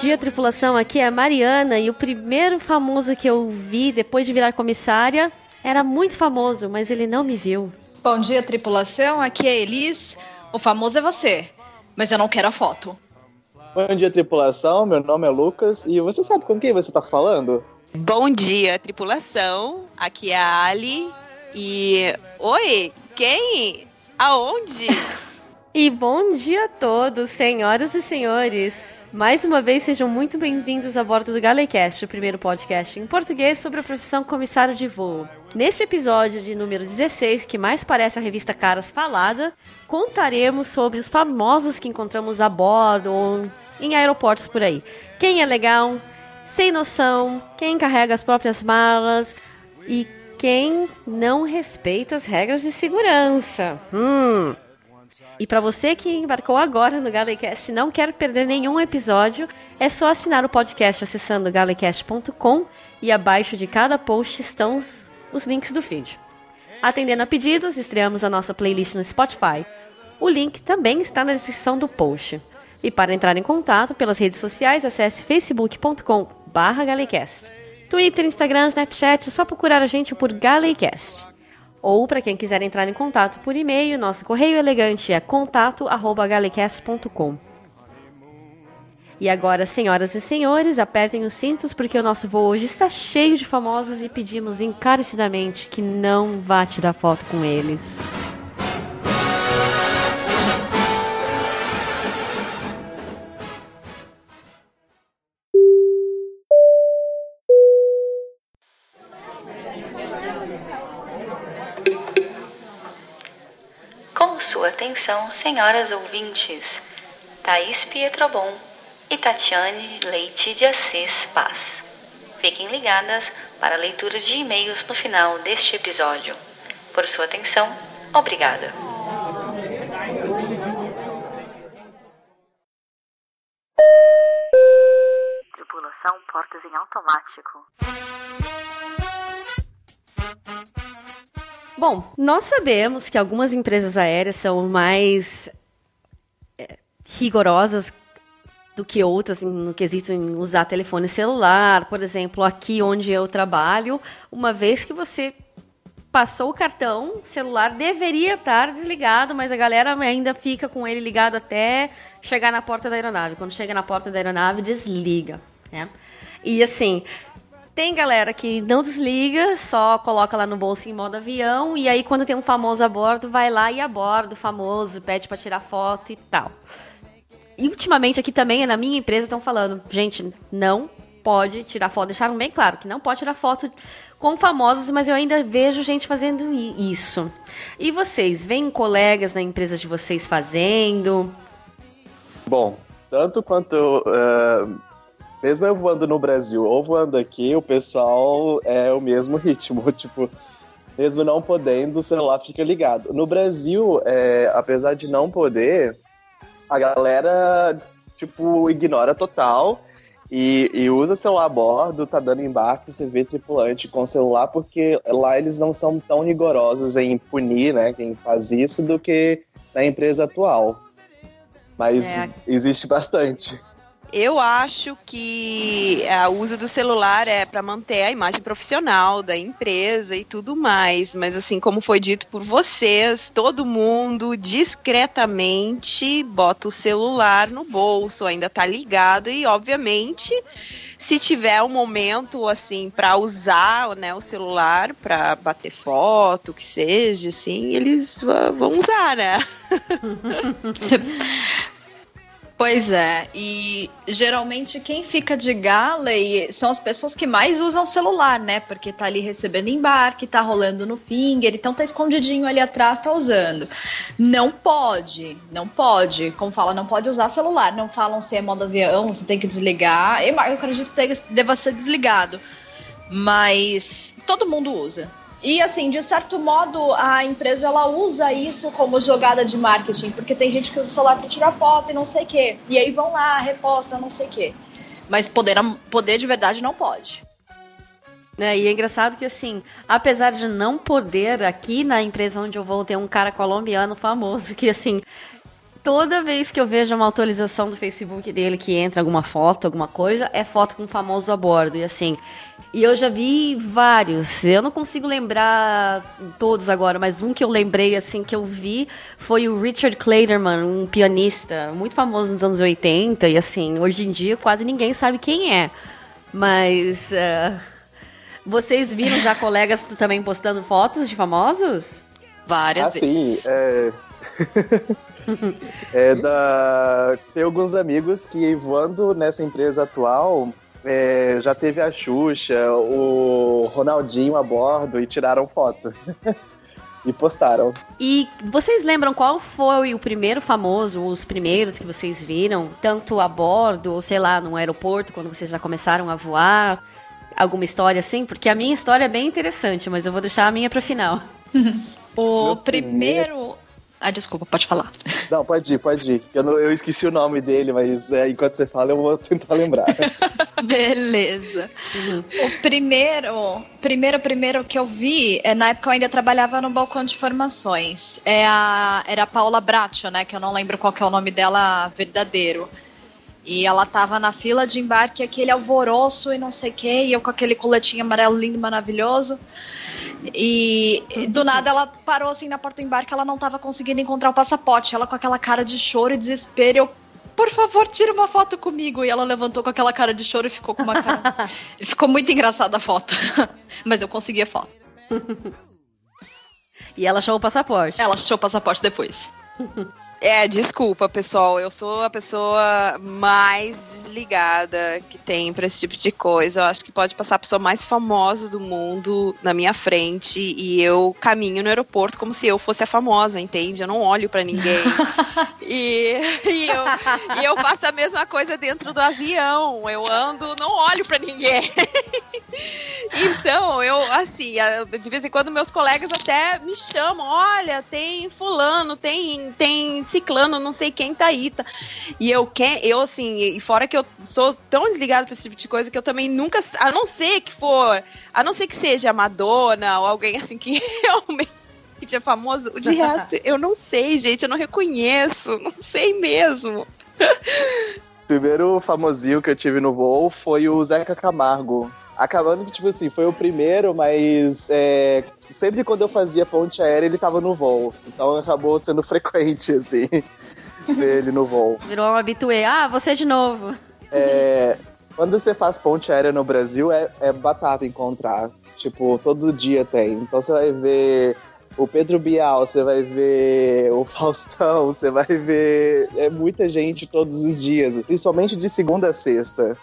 dia, tripulação. Aqui é a Mariana e o primeiro famoso que eu vi depois de virar comissária era muito famoso, mas ele não me viu. Bom dia, tripulação. Aqui é Elis. O famoso é você, mas eu não quero a foto. Bom dia, tripulação. Meu nome é Lucas e você sabe com quem você tá falando? Bom dia, tripulação. Aqui é a Ali e. Oi, quem? Aonde? E bom dia a todos, senhoras e senhores. Mais uma vez, sejam muito bem-vindos a bordo do Galecast, o primeiro podcast em português sobre a profissão comissário de voo. Neste episódio de número 16, que mais parece a revista Caras Falada, contaremos sobre os famosos que encontramos a bordo ou em aeroportos por aí. Quem é legal, sem noção, quem carrega as próprias malas e quem não respeita as regras de segurança. Hum. E para você que embarcou agora no Galecast e não quer perder nenhum episódio, é só assinar o podcast acessando galecast.com e abaixo de cada post estão os, os links do feed. Atendendo a pedidos, estreamos a nossa playlist no Spotify. O link também está na descrição do post. E para entrar em contato pelas redes sociais, acesse facebook.com/galecast. Twitter, Instagram, Snapchat, só procurar a gente por Galecast. Ou, para quem quiser entrar em contato por e-mail, nosso correio elegante é contato.galecast.com. E agora, senhoras e senhores, apertem os cintos porque o nosso voo hoje está cheio de famosos e pedimos encarecidamente que não vá tirar foto com eles. Atenção, senhoras ouvintes, Thaís Pietrobon e Tatiane Leite de Assis Paz. Fiquem ligadas para a leitura de e-mails no final deste episódio. Por sua atenção, obrigada. Tripulação portas em automático. Bom, nós sabemos que algumas empresas aéreas são mais é, rigorosas do que outras no quesito em usar telefone celular. Por exemplo, aqui onde eu trabalho, uma vez que você passou o cartão, celular deveria estar desligado, mas a galera ainda fica com ele ligado até chegar na porta da aeronave. Quando chega na porta da aeronave, desliga. Né? E assim, tem galera que não desliga, só coloca lá no bolso em modo avião, e aí quando tem um famoso a bordo, vai lá e aborda o famoso, pede para tirar foto e tal. E ultimamente aqui também, na minha empresa, estão falando, gente, não pode tirar foto, deixaram bem claro que não pode tirar foto com famosos, mas eu ainda vejo gente fazendo isso. E vocês, veem colegas na empresa de vocês fazendo? Bom, tanto quanto uh, mesmo eu voando no Brasil ou voando aqui, o pessoal é o mesmo ritmo. Tipo, mesmo não podendo, o celular fica ligado. No Brasil, é, apesar de não poder, a galera, tipo, ignora total e, e usa celular a bordo, tá dando embarque, você vê tripulante com celular, porque lá eles não são tão rigorosos em punir, né, quem faz isso, do que na empresa atual. Mas é. existe bastante. Eu acho que é, o uso do celular é para manter a imagem profissional da empresa e tudo mais. Mas, assim, como foi dito por vocês, todo mundo discretamente bota o celular no bolso, ainda tá ligado e, obviamente se tiver um momento assim para usar né, o celular para bater foto, que seja, assim, eles vão usar, né? Pois é, e geralmente quem fica de gala são as pessoas que mais usam o celular, né? Porque tá ali recebendo embarque, tá rolando no finger, então tá escondidinho ali atrás, tá usando. Não pode, não pode. Como fala, não pode usar celular. Não falam se é modo avião, você tem que desligar. Eu acredito que deva ser desligado. Mas todo mundo usa. E assim, de certo modo, a empresa ela usa isso como jogada de marketing, porque tem gente que usa o celular para tirar foto e não sei o quê. E aí vão lá, reposta, não sei o quê. Mas poder, poder de verdade não pode. É, e é engraçado que, assim, apesar de não poder, aqui na empresa onde eu vou, ter um cara colombiano famoso que, assim, toda vez que eu vejo uma atualização do Facebook dele que entra alguma foto, alguma coisa, é foto com famoso a bordo. E assim, e eu já vi vários. Eu não consigo lembrar todos agora, mas um que eu lembrei, assim, que eu vi foi o Richard Clayderman, um pianista muito famoso nos anos 80. E assim, hoje em dia quase ninguém sabe quem é. Mas. Uh, vocês viram já colegas também postando fotos de famosos? Várias ah, vezes. Sim, é... é da... Tem alguns amigos que voando nessa empresa atual é, já teve a Xuxa, o Ronaldinho a bordo e tiraram foto. e postaram. E vocês lembram qual foi o primeiro famoso, os primeiros que vocês viram, tanto a bordo ou sei lá, no aeroporto, quando vocês já começaram a voar? Alguma história assim? Porque a minha história é bem interessante, mas eu vou deixar a minha para final. o primeiro ah, desculpa, pode falar. Não, pode ir, pode ir. Eu, não, eu esqueci o nome dele, mas é, enquanto você fala, eu vou tentar lembrar. Beleza. Uhum. O primeiro, primeiro, primeiro que eu vi, é, na época eu ainda trabalhava no balcão de formações. É a, era a Paula Bracho, né? Que eu não lembro qual que é o nome dela verdadeiro. E ela tava na fila de embarque, aquele alvoroço e não sei o quê, e eu com aquele coletinho amarelo lindo, maravilhoso. E do nada ela parou assim na porta do embarque, ela não tava conseguindo encontrar o passaporte. Ela com aquela cara de choro e desespero. Eu, por favor, tira uma foto comigo. E ela levantou com aquela cara de choro e ficou com uma cara. ficou muito engraçada a foto. Mas eu consegui a foto. e ela achou o passaporte. Ela achou o passaporte depois. É, desculpa, pessoal. Eu sou a pessoa mais desligada que tem pra esse tipo de coisa. Eu acho que pode passar a pessoa mais famosa do mundo na minha frente e eu caminho no aeroporto como se eu fosse a famosa, entende? Eu não olho para ninguém. e, e, eu, e eu faço a mesma coisa dentro do avião. Eu ando, não olho para ninguém. então, eu, assim, de vez em quando meus colegas até me chamam: olha, tem fulano, tem. tem ciclano, não sei quem tá aí. Tá. E eu, que, eu assim, e fora que eu sou tão desligado pra esse tipo de coisa que eu também nunca, a não ser que for, a não ser que seja Madonna ou alguém assim que realmente é famoso, de resto eu não sei, gente, eu não reconheço, não sei mesmo. primeiro famosinho que eu tive no voo foi o Zeca Camargo. Acabando que, tipo assim, foi o primeiro, mas é, sempre quando eu fazia ponte aérea, ele tava no voo. Então acabou sendo frequente, assim, ver ele no voo. Virou um habituê. Ah, você de novo. É, quando você faz ponte aérea no Brasil, é, é batata encontrar. Tipo, todo dia tem. Então você vai ver o Pedro Bial, você vai ver o Faustão, você vai ver é muita gente todos os dias, principalmente de segunda a sexta.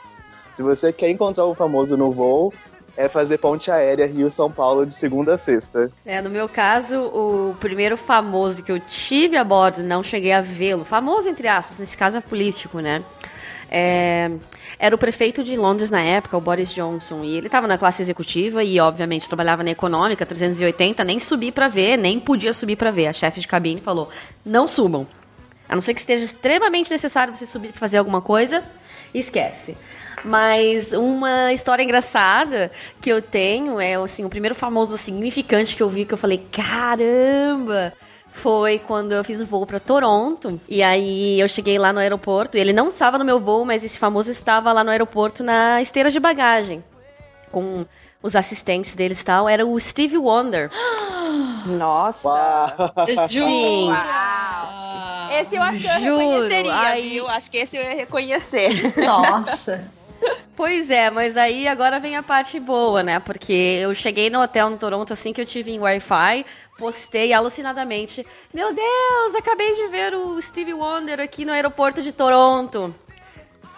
Se você quer encontrar o famoso no voo, é fazer ponte aérea Rio-São Paulo de segunda a sexta. É, no meu caso, o primeiro famoso que eu tive a bordo, não cheguei a vê-lo, famoso entre aspas, nesse caso é político, né? É, era o prefeito de Londres na época, o Boris Johnson, e ele estava na classe executiva e, obviamente, trabalhava na econômica 380, nem subi para ver, nem podia subir para ver. A chefe de cabine falou: não subam. A não ser que esteja extremamente necessário você subir para fazer alguma coisa, esquece. Mas uma história engraçada que eu tenho é assim, o primeiro famoso significante que eu vi que eu falei, caramba! Foi quando eu fiz o voo para Toronto. E aí eu cheguei lá no aeroporto. E ele não estava no meu voo, mas esse famoso estava lá no aeroporto na esteira de bagagem. Com os assistentes deles e tal. Era o Steve Wonder. Nossa! Sim! Esse eu acho que eu Juro. reconheceria, aí... viu? Acho que esse eu ia reconhecer. Nossa! Pois é, mas aí agora vem a parte boa, né? Porque eu cheguei no hotel no Toronto assim que eu tive em Wi-Fi, postei alucinadamente: Meu Deus, acabei de ver o Stevie Wonder aqui no aeroporto de Toronto.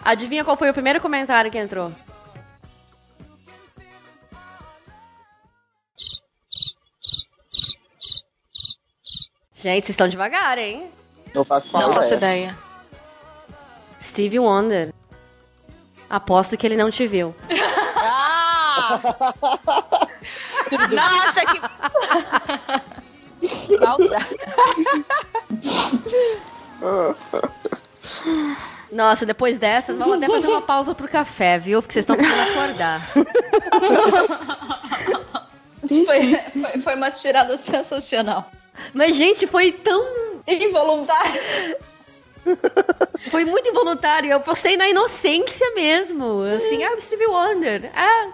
Adivinha qual foi o primeiro comentário que entrou? Gente, vocês estão devagar, hein? Não faço, Não faço ideia. Stevie Wonder. Aposto que ele não te viu. Ah! Nossa, que. Nossa, depois dessas, vamos até fazer uma pausa pro café, viu? Porque vocês estão precisando acordar. foi, foi, foi uma tirada sensacional. Mas, gente, foi tão involuntário. Foi muito involuntário. Eu postei na inocência mesmo. Assim, ah, o Stevie Wonder. Ah,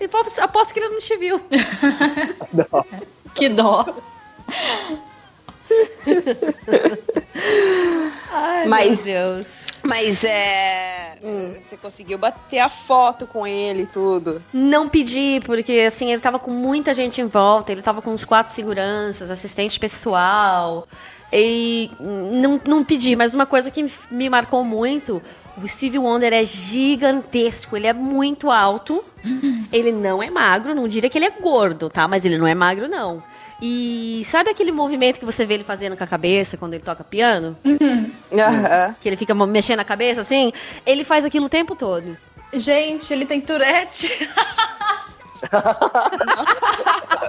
eu aposto que ele não te viu. Não. Que dó. Ai, Mas- meu Deus. Mas é. Você conseguiu bater a foto com ele e tudo. Não pedi, porque assim, ele tava com muita gente em volta, ele tava com uns quatro seguranças, assistente pessoal. E não, não pedi, mas uma coisa que me marcou muito, o Stevie Wonder é gigantesco, ele é muito alto, ele não é magro, não diria que ele é gordo, tá? Mas ele não é magro, não. E sabe aquele movimento que você vê ele fazendo com a cabeça quando ele toca piano? Aham. Que ele fica mexendo a cabeça assim? Ele faz aquilo o tempo todo. Gente, ele tem Tourette.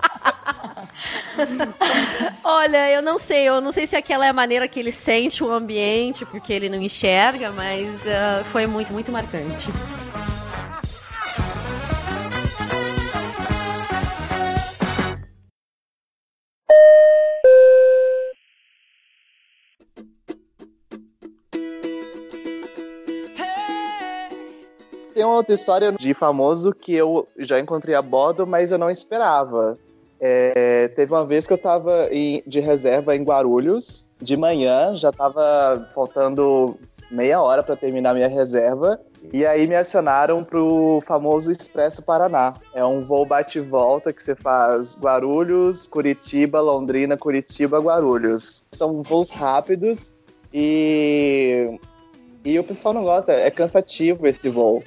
Olha, eu não sei, eu não sei se aquela é a maneira que ele sente o ambiente, porque ele não enxerga, mas ah, foi muito, muito marcante. Tem uma outra história de famoso que eu já encontrei a bordo, mas eu não esperava. É, teve uma vez que eu tava em- de reserva em Guarulhos, de manhã, já tava faltando meia hora para terminar minha reserva, e aí me acionaram pro famoso Expresso Paraná. É um voo bate-volta que você faz Guarulhos, Curitiba, Londrina, Curitiba, Guarulhos. São voos rápidos e e o pessoal não gosta, é cansativo esse voo.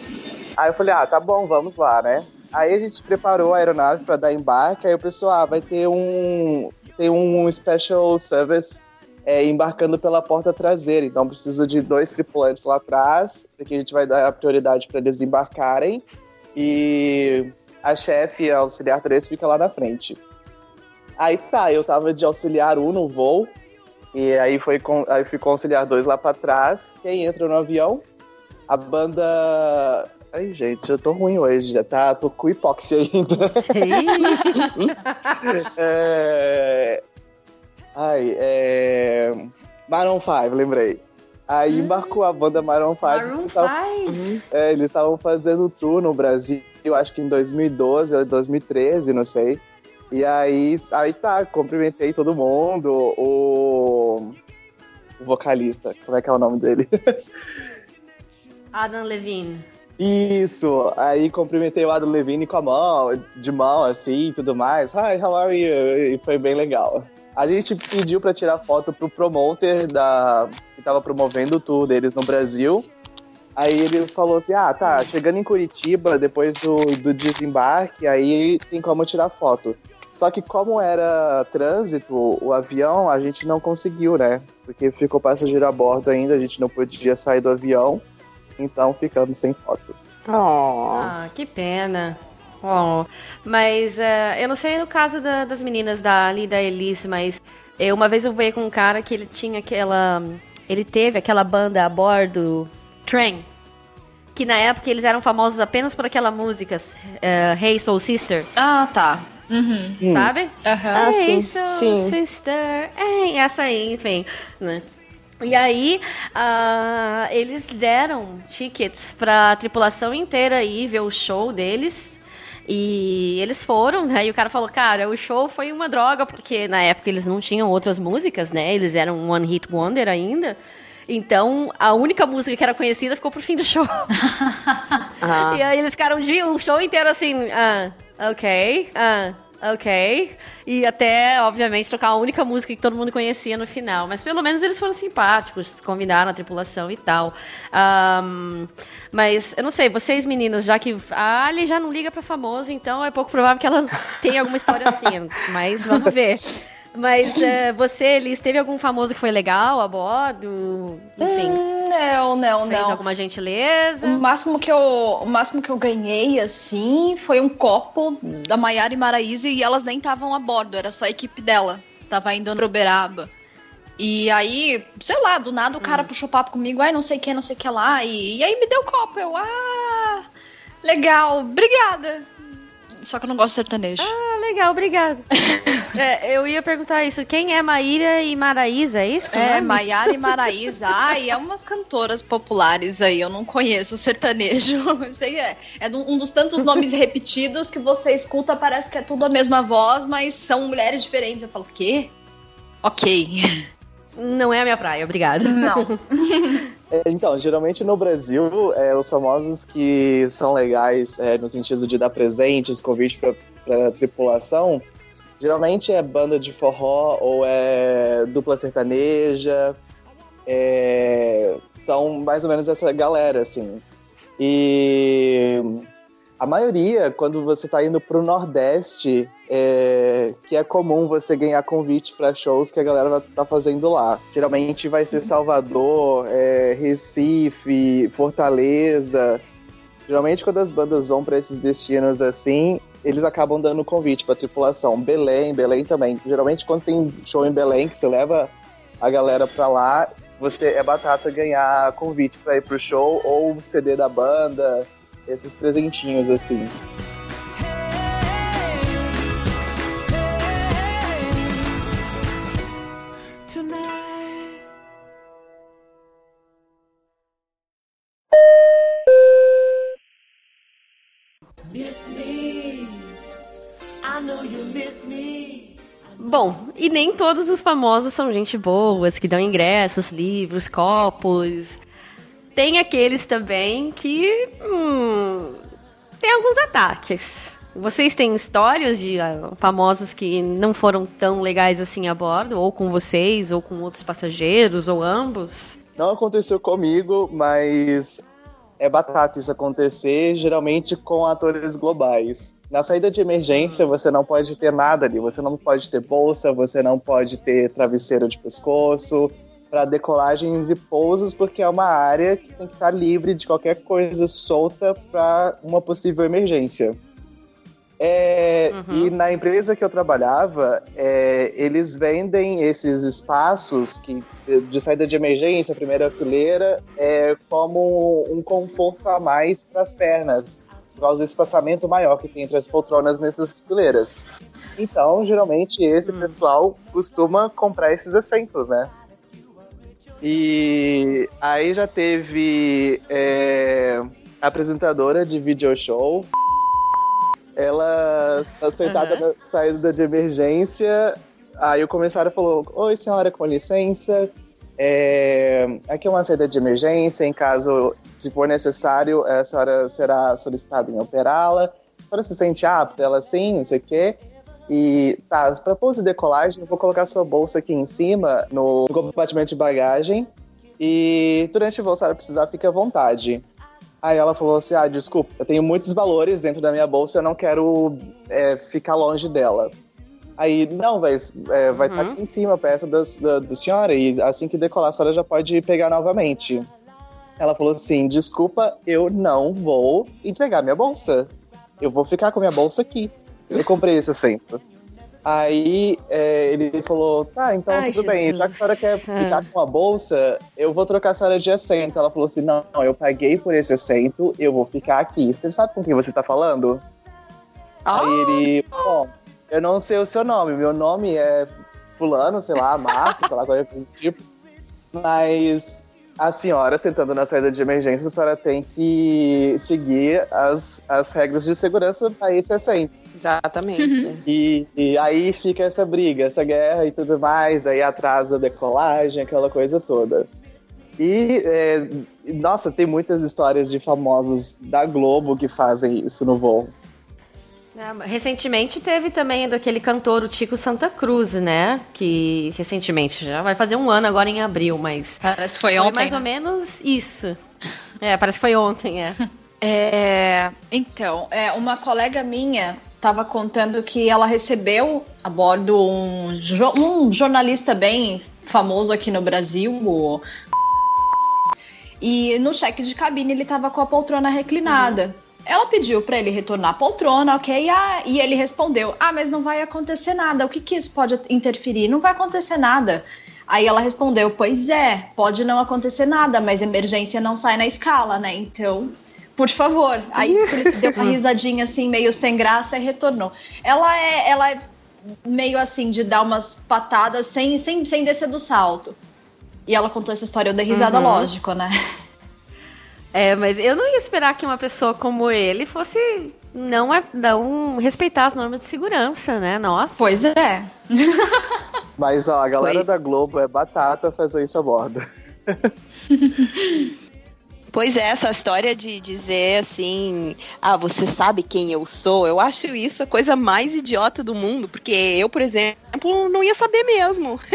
Aí eu falei, ah, tá bom, vamos lá, né? Aí a gente preparou a aeronave para dar embarque, aí o pessoal, ah, vai ter um, tem um special service é, embarcando pela porta traseira, então preciso de dois tripulantes lá atrás, porque a gente vai dar a prioridade para eles embarcarem, e a chefe, a auxiliar 3, fica lá na frente. Aí tá, eu tava de auxiliar 1 no voo, e aí foi com, aí ficou auxiliar 2 lá pra trás. Quem entra no avião? A banda. Ai, gente, eu tô ruim hoje, já tá. Tô com hipóxia ainda. é... Ai, é. Maroon 5, lembrei. Aí embarcou a banda Maroon 5. Maroon eles tavam- 5? é, eles estavam fazendo tour no Brasil, eu acho que em 2012 ou 2013, não sei. E aí, aí tá, cumprimentei todo mundo, o, o vocalista, como é que é o nome dele? Adam Levine. Isso, aí cumprimentei o Adam Levine com a mão, de mão assim e tudo mais. Hi, how are you? E foi bem legal. A gente pediu pra tirar foto pro promoter da, que tava promovendo o tour deles no Brasil. Aí ele falou assim: ah, tá, chegando em Curitiba, depois do, do desembarque, aí tem como tirar foto. Só que como era trânsito, o avião, a gente não conseguiu, né? Porque ficou passageiro a bordo ainda, a gente não podia sair do avião. Então ficamos sem foto. Oh. Ah, que pena. Oh, mas eh, eu não sei no caso da- das meninas da ali da Elise, mas eh, uma vez eu veio com um cara que ele tinha aquela. Ele teve aquela banda a bordo, Train. Que na época eles eram famosos apenas por aquela música, eh, Hey Soul Sister, Ah, tá. Uhum. Hum. sabe? Aham. Ah, hey, sim, Soul sim. Sister. Hey, essa aí, enfim, né? E aí, ah, eles deram tickets pra tripulação inteira ir ver o show deles. E eles foram, né? E o cara falou, cara, o show foi uma droga, porque na época eles não tinham outras músicas, né? Eles eram um One Hit Wonder ainda. Então, a única música que era conhecida ficou pro fim do show. Ah. E aí eles ficaram o show inteiro assim, ah, ok, ah, ok. E até, obviamente, tocar a única música que todo mundo conhecia no final. Mas pelo menos eles foram simpáticos, convidaram a tripulação e tal. Ahm, mas eu não sei, vocês meninas, já que a Ali já não liga pra famoso, então é pouco provável que ela tenha alguma história assim. Mas vamos ver. Mas eh, você, Liz, teve algum famoso que foi legal a bordo? Enfim, Não, não, fez não. alguma gentileza? O máximo que eu, o máximo que eu ganhei, assim, foi um copo da Maiara e Maraíse e elas nem estavam a bordo, era só a equipe dela. Tava indo no Uberaba. E aí, sei lá, do nada o cara puxou papo comigo, ai, não sei o que, não sei o que lá. E, e aí me deu o copo, eu, ah, legal, obrigada. Só que eu não gosto de sertanejo. Ah, legal, obrigado. é, eu ia perguntar isso. Quem é Maíra e Maraísa, é isso? É, né? Maiara e Maraísa. Ai, é umas cantoras populares aí. Eu não conheço sertanejo. Eu sei, é, é um dos tantos nomes repetidos que você escuta, parece que é tudo a mesma voz, mas são mulheres diferentes. Eu falo, o quê? Ok. Não é a minha praia, obrigada. Não. É, Então, geralmente no Brasil, é, os famosos que são legais é, no sentido de dar presentes, convite pra tripulação, geralmente é banda de forró ou é dupla sertaneja. é, são mais ou menos essa galera, assim. E a maioria, quando você tá indo pro Nordeste, é, que é comum você ganhar convite para shows que a galera tá fazendo lá. Geralmente vai ser Salvador, é, Recife, Fortaleza. Geralmente quando as bandas vão para esses destinos assim, eles acabam dando convite pra tripulação. Belém, Belém também. Geralmente quando tem show em Belém que você leva a galera pra lá, você é batata ganhar convite pra ir pro show ou CD da banda, esses presentinhos assim. Bom, e nem todos os famosos são gente boas, que dão ingressos, livros, copos. Tem aqueles também que. Hum, tem alguns ataques. Vocês têm histórias de ah, famosos que não foram tão legais assim a bordo, ou com vocês, ou com outros passageiros, ou ambos? Não aconteceu comigo, mas é batata isso acontecer, geralmente com atores globais. Na saída de emergência, você não pode ter nada ali. Você não pode ter bolsa, você não pode ter travesseiro de pescoço para decolagens e pousos, porque é uma área que tem que estar livre de qualquer coisa solta para uma possível emergência. É, Uhum. E na empresa que eu trabalhava, é, eles vendem esses espaços que, de saída de emergência, primeira fileira, é, como um conforto a mais para as pernas, por causa do espaçamento maior que tem entre as poltronas nessas fileiras. Então, geralmente, esse pessoal costuma comprar esses assentos, né? E aí já teve é, apresentadora de video show. Ela tá sentada Aham. na saída de emergência. Aí o comissário falou: Oi, senhora, com licença. É, aqui é uma saída de emergência. Em caso, se for necessário, a senhora será solicitada em operá-la. A senhora se sente apta? Ela sim, não sei o quê. E tá, para pouso e decolagem, eu vou colocar sua bolsa aqui em cima, no compartimento de bagagem. E durante o voo, se ela precisar, fique à vontade. Aí ela falou assim: Ah, desculpa, eu tenho muitos valores dentro da minha bolsa, eu não quero é, ficar longe dela. Aí, não, mas é, vai estar Uhum. aqui em cima, perto da, da, da senhora, e assim que decolar, a senhora já pode pegar novamente. Ela falou assim: Desculpa, eu não vou entregar minha bolsa. Eu vou ficar com minha bolsa aqui. Eu comprei esse assento. Aí é, ele falou: Tá, então Ai, tudo bem, já que a senhora quer Jesus. ficar com a bolsa, eu vou trocar a senhora de assento. Ela falou assim: Não, eu paguei por esse assento, eu vou ficar aqui. Você sabe com quem você tá falando? Ah, Aí ele, bom, eu não sei o seu nome, meu nome é Fulano, sei lá, Marco, sei lá, qualquer coisa do tipo. Mas a senhora, sentando na saída de emergência, a senhora tem que seguir as, as regras de segurança para esse assento. Exatamente. E, e aí fica essa briga, essa guerra e tudo mais, aí atrasa a decolagem, aquela coisa toda. E, é, nossa, tem muitas histórias de famosos da Globo que fazem isso no voo. É, recentemente teve também daquele cantor, o Tico Santa Cruz, né? Que recentemente, já vai fazer um ano agora em abril, mas Parece que foi foi ontem. mais né? ou menos isso. É, parece que foi ontem, é. É, então, é, uma colega minha estava contando que ela recebeu a bordo um, jo- um jornalista bem famoso aqui no Brasil, o... e no cheque de cabine ele estava com a poltrona reclinada. Ela pediu para ele retornar a poltrona, ok? Ah, e ele respondeu: Ah, mas não vai acontecer nada. O que, que isso pode interferir? Não vai acontecer nada. Aí ela respondeu: Pois é, pode não acontecer nada, mas emergência não sai na escala, né? Então Por favor. Aí deu uma risadinha assim, meio sem graça e retornou. Ela é, ela é meio assim, de dar umas patadas sem, sem, sem descer do salto. E ela contou essa história, eu dei risada, Uhum. lógico, né? É, mas eu não ia esperar que uma pessoa como ele fosse não, não respeitar as normas de segurança, né? Nossa. Pois é. Mas ó, a galera Foi. da Globo é batata fazer isso a bordo. Pois é, essa história de dizer assim, ah, você sabe quem eu sou, eu acho isso a coisa mais idiota do mundo, porque eu, por exemplo, não ia saber mesmo.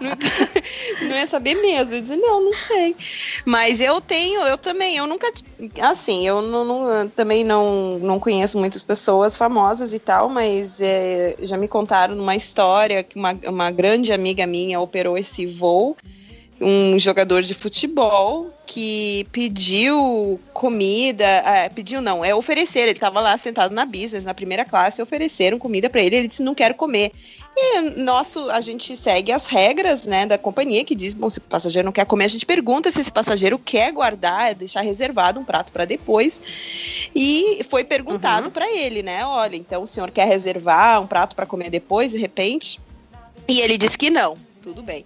não, não ia saber mesmo. Eu ia dizer, não, não sei. Mas eu tenho, eu também, eu nunca. Assim, eu não, não- também não, não conheço muitas pessoas famosas e tal, mas é, já me contaram uma história que uma, uma grande amiga minha operou esse voo um jogador de futebol que pediu comida, ah, pediu não, é oferecer, ele estava lá sentado na business, na primeira classe, ofereceram comida para ele, ele disse não quero comer. E nosso, a gente segue as regras, né, da companhia que diz, bom, se o passageiro não quer comer, a gente pergunta se esse passageiro quer guardar, deixar reservado um prato para depois. E foi perguntado para ele, né, olha, então o senhor quer reservar um prato para comer depois, de repente? E ele disse que não. Tudo bem.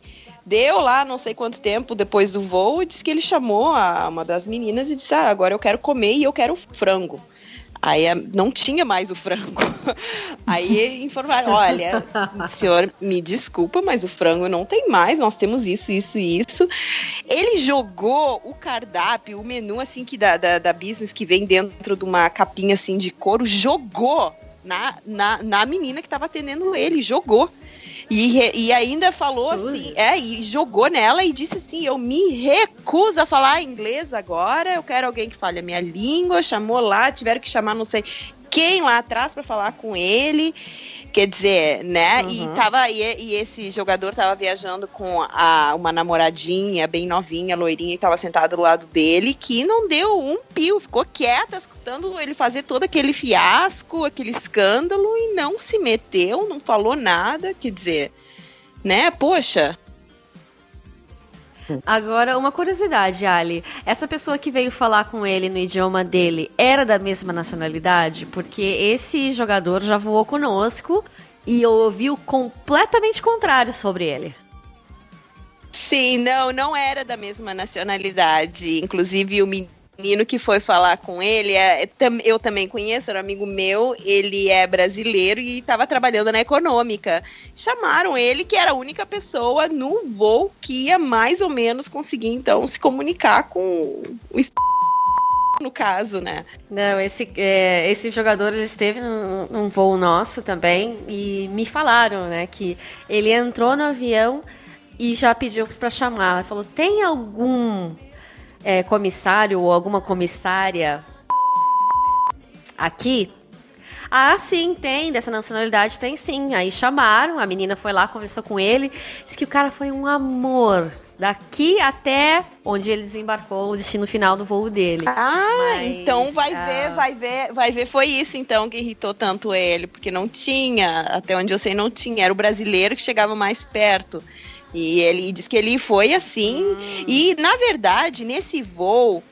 Deu lá não sei quanto tempo depois do voo disse que ele chamou a, uma das meninas e disse: Ah, agora eu quero comer e eu quero frango. Aí a- não tinha mais o frango. Aí informaram: olha, senhor, me desculpa, mas o frango não tem mais, nós temos isso, isso isso. Ele jogou o cardápio, o menu assim que da, da, da business que vem dentro de uma capinha assim de couro, jogou na, na, na menina que estava atendendo ele, jogou. E, e ainda falou assim, é, e jogou nela e disse assim: Eu me recuso a falar inglês agora, eu quero alguém que fale a minha língua. Chamou lá, tiveram que chamar não sei quem lá atrás para falar com ele. Quer dizer, né? E, Uhum. tava, e, e esse jogador tava viajando com a, uma namoradinha bem novinha, loirinha, e tava sentado do lado dele, que não deu um pio, ficou quieta, escutando ele fazer todo aquele fiasco, aquele escândalo, e não se meteu, não falou nada. Quer dizer, né? Poxa, Agora, uma curiosidade, Ali. Essa pessoa que veio falar com ele no idioma dele era da mesma nacionalidade? Porque esse jogador já voou conosco e eu ouvi o completamente contrário sobre ele. Sim, não, não era da mesma nacionalidade. Inclusive, o menino que foi falar com ele, é, é eu também conheço, era um amigo meu, ele é brasileiro e estava trabalhando na econômica. Chamaram ele, que era a única pessoa no voo que ia mais ou menos conseguir, então, se comunicar com o no caso, né? Não, esse, é, esse jogador ele esteve num, num voo nosso também e me falaram, né, que ele entrou no avião e já pediu para chamar. Falou: tem algum é, comissário ou alguma comissária aqui? Ah, sim, tem, dessa nacionalidade tem sim. Aí chamaram, a menina foi lá, conversou com ele, disse que o cara foi um amor. Daqui até onde ele desembarcou, o destino final do voo dele. Ah, Mas, então vai ah, ver, vai ver, vai ver. Foi isso então que irritou tanto ele, porque não tinha, até onde eu sei, não tinha. Era o brasileiro que chegava mais perto. E ele diz que ele foi assim. Hum. E na verdade, nesse voo,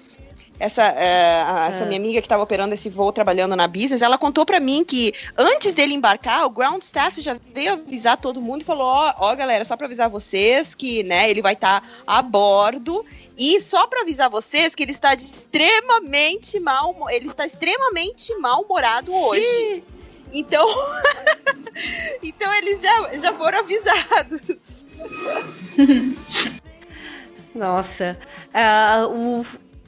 essa, é, a- essa Ah. minha amiga que estava operando esse voo trabalhando na business, ela contou pra mim que antes dele embarcar, o ground staff já veio avisar todo mundo e falou: ó, ó, galera, só pra avisar vocês que, né, ele vai estar a bordo e só pra avisar vocês que ele está extremamente mal, ele está extremamente mal-humorado hoje. Então, então eles já, já foram avisados. Nossa. Ah, o,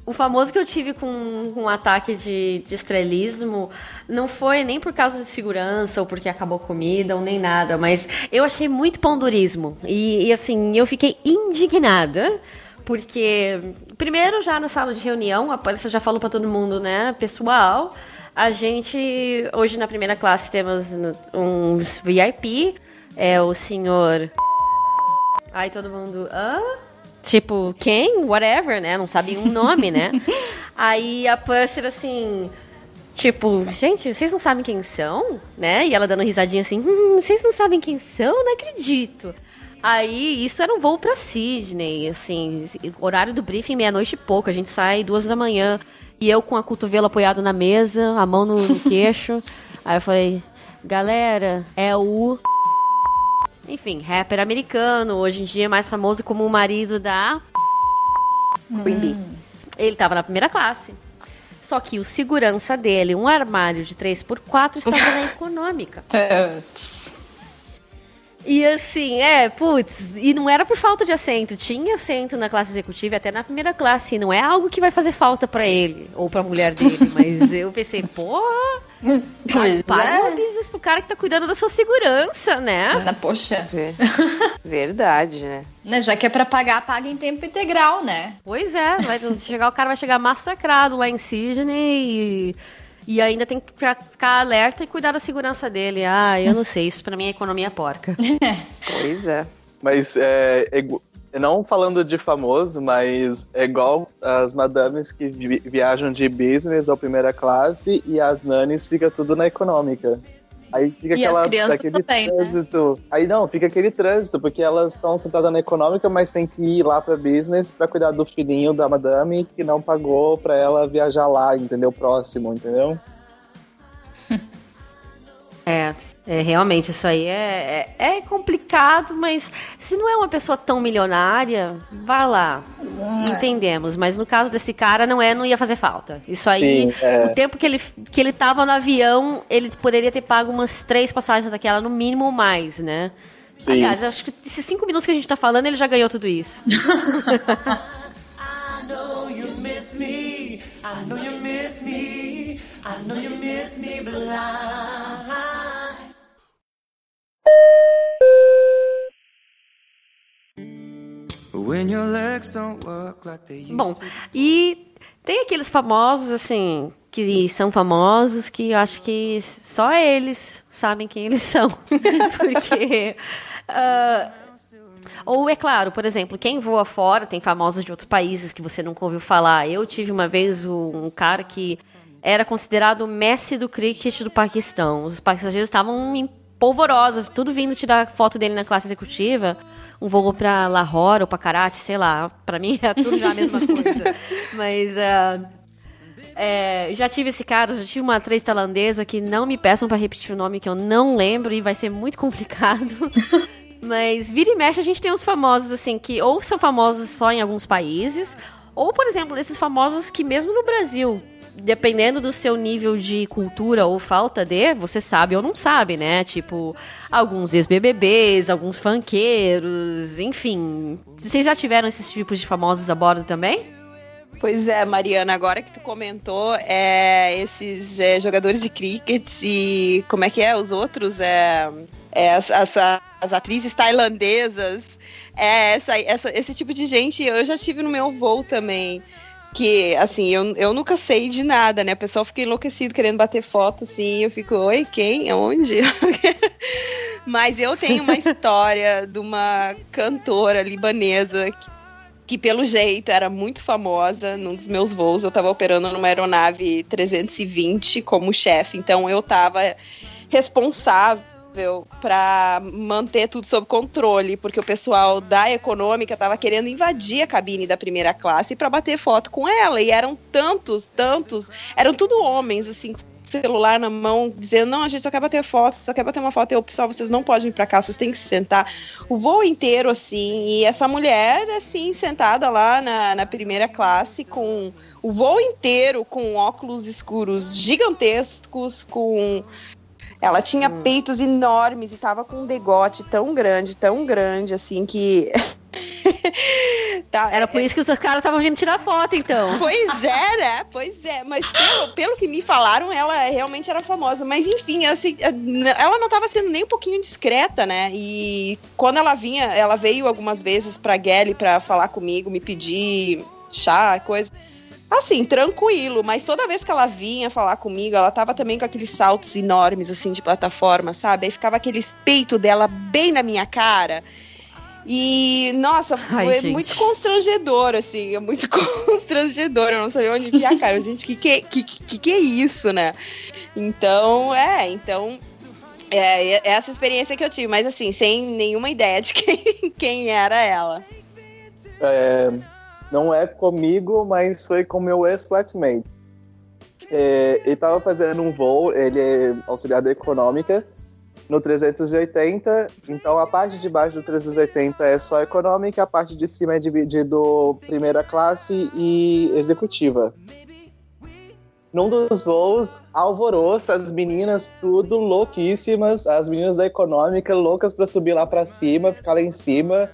o famoso que eu tive com, um ataque de, de estrelismo não foi nem por causa de segurança ou porque acabou comida ou nem nada, mas eu achei muito pondurismo. E, e assim, eu fiquei indignada. Porque, primeiro, já na sala de reunião, a Palestra já falou pra todo mundo, né? Pessoal, a gente, hoje na primeira classe, temos uns VIP, é o senhor Aí todo mundo, hã? Tipo, quem? Whatever, né? Não sabem um nome, né? Aí a Purser, assim, tipo, gente, vocês não sabem quem são? Né? E ela dando risadinha assim, hum, vocês não sabem quem são? Não acredito. Aí, isso era um voo pra Sydney, assim, horário do briefing, meia-noite e pouco, a gente sai duas da manhã, e eu com a cotovelo apoiado na mesa, a mão no, no queixo. Aí eu falei, galera, é o... Enfim, rapper americano, hoje em dia é mais famoso como o marido da... Queen Bee. Ele tava na primeira classe. Só que o segurança dele, um armário de 3x4, estava na econômica. E assim, é, putz, e não era por falta de assento. Tinha assento na classe executiva, até na primeira classe. e Não é algo que vai fazer falta pra ele ou pra mulher dele. Mas eu pensei, porra, Pois paga é. business pro cara que tá cuidando da sua segurança, né? Na- Poxa, Ver- Verdade, né? né, já que é pra pagar, paga em tempo integral, né? Pois é, vai chegar, o cara vai chegar massacrado lá em Sydney e, e ainda tem que ficar- alerta e cuidar da segurança dele. Ah, eu não sei, isso pra mim é economia porca. Pois é. Mas é, é não falando de famoso, mas é igual as madames que vi- viajam de business ou primeira classe e as nanis fica tudo na econômica. Aí fica E aquela, aquele também, né? trânsito. Aí não, fica aquele trânsito, porque elas estão sentadas na econômica, mas tem que ir lá pra business pra cuidar do filhinho da madame que não pagou pra ela viajar lá, entendeu? Próximo, entendeu? É, é, realmente, isso aí é, é, é complicado, mas se não é uma pessoa tão milionária, vá lá. Entendemos, mas no caso desse cara não é, não ia fazer falta. Isso aí, Sim, é. o tempo que ele, que ele tava no avião, ele poderia ter pago umas três passagens daquela, no mínimo ou mais, né? Sim. Aliás, acho que esses cinco minutos que a gente tá falando, ele já ganhou tudo isso. know you miss me. I know you miss me. I know you miss me. When Bom, e tem aqueles famosos, assim, que são famosos que eu acho que só eles sabem quem eles são. Porque. ah, ou é claro, por exemplo, quem voa fora, tem famosos de outros países que você nunca ouviu falar. Eu tive uma vez um, cara que era considerado o Messi do cricket do Paquistão. Os passageiros estavam em polvorosa, tudo vindo tirar foto dele na classe executiva. Um voo pra Lahore ou pra Karachi, sei lá. Pra mim é tudo já a mesma coisa. Mas ah, é, já tive esse cara, já tive uma atriz tailandesa que não me peçam pra repetir o nome que eu não lembro e vai ser muito complicado. Mas vira e mexe a gente tem uns famosos assim que ou são famosos só em alguns países, ou por exemplo, esses famosos que mesmo no Brasil, dependendo do seu nível de cultura ou falta de, você sabe ou não sabe, né? Tipo, alguns ex-BBBs, alguns funkeiros, enfim. Vocês já tiveram esses tipos de famosos a bordo também? Pois é, Mariana, agora que tu comentou, é, esses é, jogadores de cricket e como é que é os outros? É, é, as, as, as atrizes tailandesas, é, essa, essa, esse tipo de gente eu já tive no meu voo também. Que, assim, eu, eu nunca sei de nada, né? O pessoal fica enlouquecido querendo bater foto, assim. Eu fico, oi, quem? Onde? Mas eu tenho uma história de uma cantora libanesa que que pelo jeito era muito famosa num dos meus voos. Eu estava operando numa aeronave 320 como chefe, então eu estava responsável para manter tudo sob controle, porque o pessoal da econômica estava querendo invadir a cabine da primeira classe para bater foto com ela. E eram tantos, tantos, eram tudo homens, assim, celular na mão, dizendo: não, a gente só quer bater foto, só quer bater uma foto. Eu, pessoal, vocês não podem vir para cá, vocês têm que se sentar. O voo inteiro, assim, e essa mulher, assim, sentada lá na, na primeira classe, com o voo inteiro com óculos escuros gigantescos, com. Ela tinha peitos enormes e tava com um degote tão grande, tão grande, assim, que. Tá, Era por isso que os caras estavam vindo tirar foto, então. Pois é, né? Pois é. Mas pelo, pelo que me falaram, ela realmente era famosa. Mas enfim, assim, ela não estava sendo nem um pouquinho discreta, né? E quando ela vinha, ela veio algumas vezes pra Gelly pra falar comigo, me pedir chá, coisa. Assim, tranquilo, mas toda vez que ela vinha falar comigo, ela tava também com aqueles saltos enormes, assim, de plataforma, sabe? Aí ficava aquele peito dela bem na minha cara. E, nossa, Ai, foi gente. muito constrangedor, assim, é muito constrangedor. Eu não sabia onde enfiar a cara. Gente, que que, que que que é isso, né? Então, é, então. É, é essa experiência que eu tive, mas assim, sem nenhuma ideia de quem, quem era ela. É, não é comigo, mas foi com meu ex-flatmate. É, ele estava fazendo um voo, ele é auxiliar da econômica, no 380, então a parte de baixo do 380 é só econômica, a parte de cima é dividido primeira classe e executiva. Num dos voos, alvoroço, as meninas tudo louquíssimas, as meninas da econômica loucas para subir lá para cima, ficar lá em cima.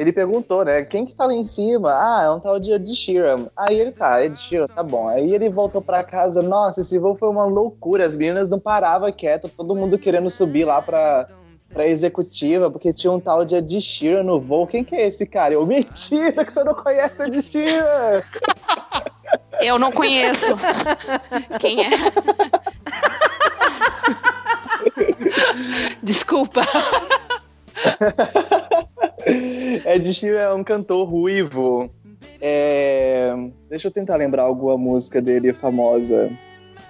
Ele perguntou, né? Quem que tá lá em cima? Ah, é um tal de Ed Sheeran. Aí ele tá, Ed Sheeran, tá bom. Aí ele voltou pra casa. Nossa, esse voo foi uma loucura. As meninas não paravam quieto, todo mundo querendo subir lá pra, pra executiva, porque tinha um tal de Ed Sheeran no voo. Quem que é esse cara? Eu, mentira que você não conhece Ed Sheeran! Eu não conheço. Quem é? Desculpa. Ed Sheeran é um cantor ruivo. É... Deixa eu tentar lembrar alguma música dele famosa.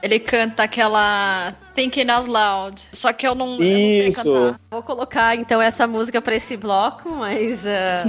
Ele canta aquela Thinking Out Loud. Só que eu não, eu não Isso. sei cantar. Vou colocar então essa música pra esse bloco, mas. ah,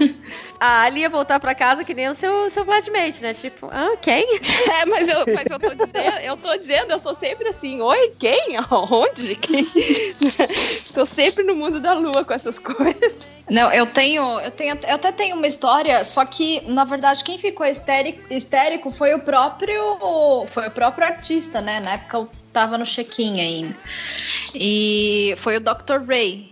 a Ali ia voltar pra casa que nem o seu, seu flatmate, né? Tipo, ah, quem? É, mas eu, mas eu tô dizendo, eu tô dizendo, eu sou sempre assim, oi, quem? Onde? Quem? tô sempre no mundo da lua com essas coisas. Não, eu tenho, eu tenho, eu até tenho uma história, só que na verdade quem ficou histérico, histérico foi o próprio, foi o próprio artista, né? Na época eu tava no check-in ainda. E foi o Dr. Ray.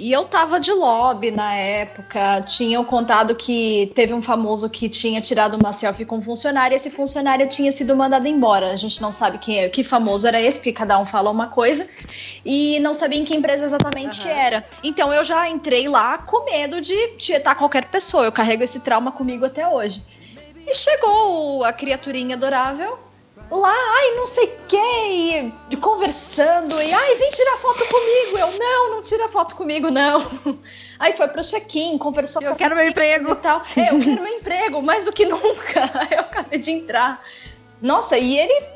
E eu tava de lobby na época, tinham contado que teve um famoso que tinha tirado uma selfie com um funcionário e esse funcionário tinha sido mandado embora. A gente não sabe quem é, que famoso era esse, porque cada um fala uma coisa e não sabia em que empresa exatamente Aham. era. Então eu já entrei lá com medo de tietar qualquer pessoa. Eu carrego esse trauma comigo até hoje. E chegou a criaturinha adorável lá, ai, não sei quem, e conversando, e ai, vem tirar foto comigo. Eu, não, não tira foto comigo, não. Aí foi pro check-in, conversou Eu com quero meu e emprego. tal. É, eu quero meu emprego, mais do que nunca. Eu acabei de entrar. Nossa, e ele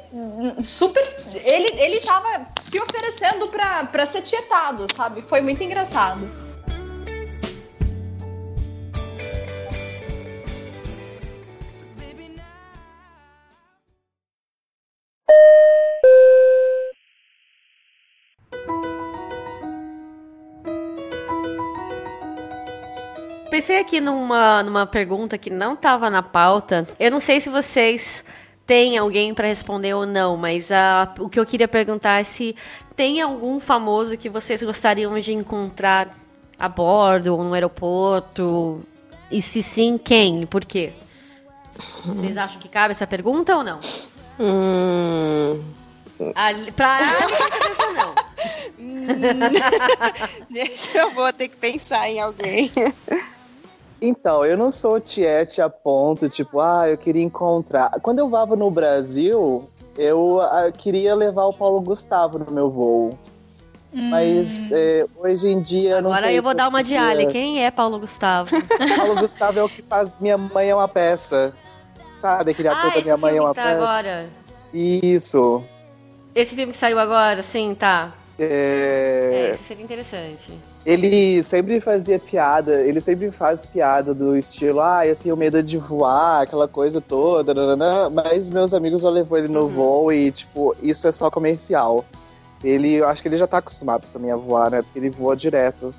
super. Ele, ele tava se oferecendo pra, pra ser tietado, sabe? Foi muito engraçado. Pensei aqui numa, numa pergunta que não estava na pauta. Eu não sei se vocês têm alguém para responder ou não, mas ah, o que eu queria perguntar é se tem algum famoso que vocês gostariam de encontrar a bordo ou no aeroporto. E se sim, quem? Por quê? Vocês acham que cabe essa pergunta ou não? Hum, Ali, pra Ali, com certeza não. deixa eu vou ter que pensar em alguém. Então, eu não sou tiete a ponto, tipo, ah, eu queria encontrar. Quando eu voava no Brasil, eu ah, queria levar o Paulo Gustavo no meu voo. Mas é, hoje em dia. não Agora sei eu vou dar uma diária. Quem é Paulo Gustavo? Paulo Gustavo é o que faz Minha Mãe é uma Peça. Sabe? Aquele ator ah, da Minha Mãe é uma que tá Peça. agora. Isso. Esse filme que saiu agora, sim, tá. É, É, esse seria interessante. Ele sempre fazia piada, ele sempre faz piada do estilo, ah, eu tenho medo de voar, aquela coisa toda, mas meus amigos já levou ele no Uhum. voo e, tipo, isso é só comercial. Ele, eu acho que ele já tá acostumado também a voar, né? Porque ele voa direto.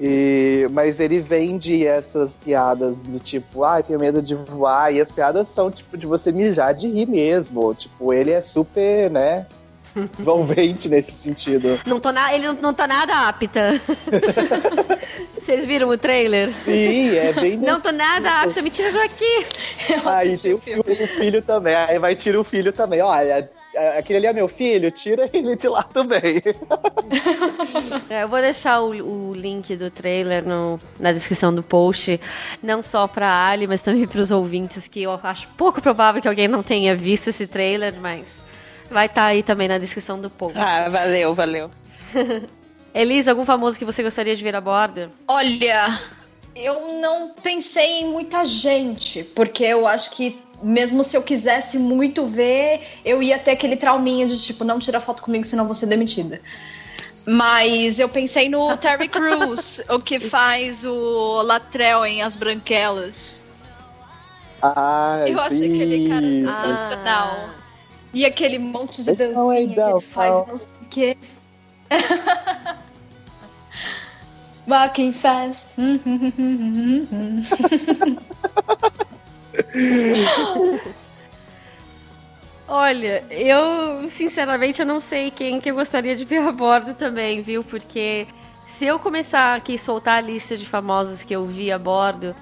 E, mas ele vende essas piadas do tipo, ah, eu tenho medo de voar, e as piadas são, tipo, de você mijar de rir mesmo. Tipo, ele é super, né? Envolvente nesse sentido. Não tô na, ele não, não tá nada apta. Vocês viram o trailer? Sim, é bem Não tô nada apta, me tira daqui. Aí tem o filho, o filho também, aí vai tirar o filho também. Olha, aquele ali é meu filho, tira ele de lá também. É, eu vou deixar o, o link do trailer no- na descrição do post, não só pra Ali, mas também pros ouvintes, que eu acho pouco provável que alguém não tenha visto esse trailer, mas vai estar aí também na descrição do post. Ah, valeu, valeu. Elisa, algum famoso que você gostaria de ver a bordo? Olha, eu não pensei em muita gente, porque eu acho que mesmo se eu quisesse muito ver, eu ia ter aquele trauminha de tipo, não tira foto comigo, senão vou ser demitida. Mas eu pensei no Terry Crews, o que faz o Latrell em As Branquelas. Ah, Eu achei aquele cara sim. sensacional. Ah. E aquele monte de Então, dancinha que ele faz, não sei o quê. Walking fast. Olha, eu sinceramente eu não sei quem que eu gostaria de ver a bordo também, viu? Porque se eu começar aqui a soltar a lista de famosos que eu vi a bordo,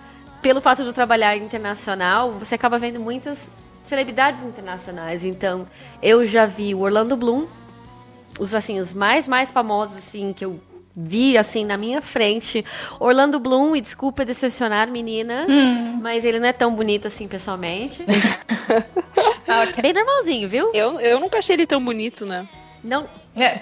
pelo fato de eu trabalhar internacional, você acaba vendo muitas celebridades internacionais. Então, eu já vi o Orlando Bloom, os assim, os mais mais famosos assim que eu vi assim na minha frente. Orlando Bloom, e desculpa decepcionar meninas, mas ele não é tão bonito assim pessoalmente. Bem normalzinho, viu? Eu, eu nunca achei ele tão bonito, né? Não, É.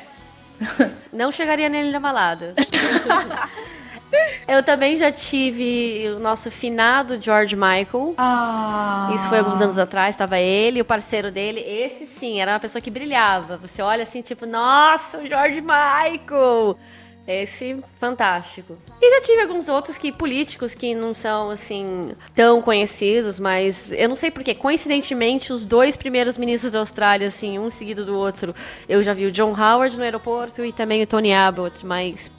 não chegaria nele na balada. Eu também já tive o nosso finado George Michael. Ah. Isso foi alguns anos atrás, estava ele, o parceiro dele. Esse sim, era uma pessoa que brilhava. Você olha assim, tipo, nossa, o George Michael! Esse, fantástico. E já tive alguns outros que políticos que não são, assim, tão conhecidos, mas eu não sei porquê. Coincidentemente, os dois primeiros ministros da Austrália, assim, um seguido do outro, eu já vi o John Howard no aeroporto e também o Tony Abbott, mas.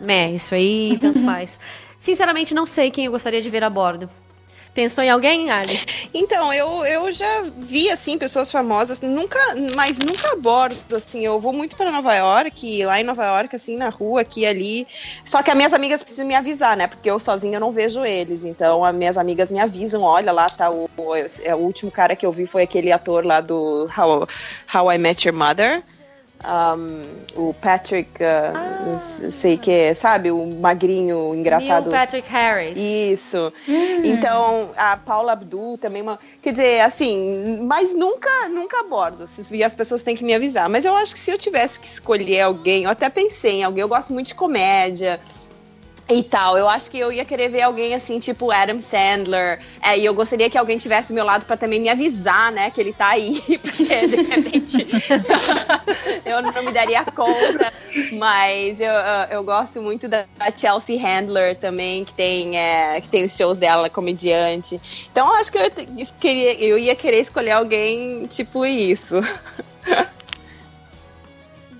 Meh, isso aí tanto faz. Sinceramente, não sei quem eu gostaria de ver a bordo. Pensou em alguém, Ali? Então, eu, eu já vi, assim, pessoas famosas, nunca, mas nunca abordo, assim, eu vou muito para Nova York, lá em Nova York, assim, na rua, aqui ali, só que as minhas amigas precisam me avisar, né, porque eu sozinha eu não vejo eles, então as minhas amigas me avisam, olha, lá tá o, o, é, o último cara que eu vi foi aquele ator lá do How, How I Met Your Mother, um, o Patrick, uh, não sei que, sabe, o magrinho, engraçado. Neil Patrick Harris. Isso. Então, a Paula Abdul também, uma, quer dizer, assim, mas nunca, nunca abordo. E as pessoas têm que me avisar. Mas eu acho que se eu tivesse que escolher alguém, eu até pensei em alguém, eu gosto muito de comédia e tal. Eu acho que eu ia querer ver alguém assim, tipo Adam Sandler. É, e eu gostaria que alguém tivesse meu lado para também me avisar, né, que ele tá aí, porque de repente eu não me daria conta. Mas eu, eu gosto muito da Chelsea Handler também, que tem, é, que tem os shows dela comediante. Então eu acho que eu, queria, eu ia querer escolher alguém tipo isso.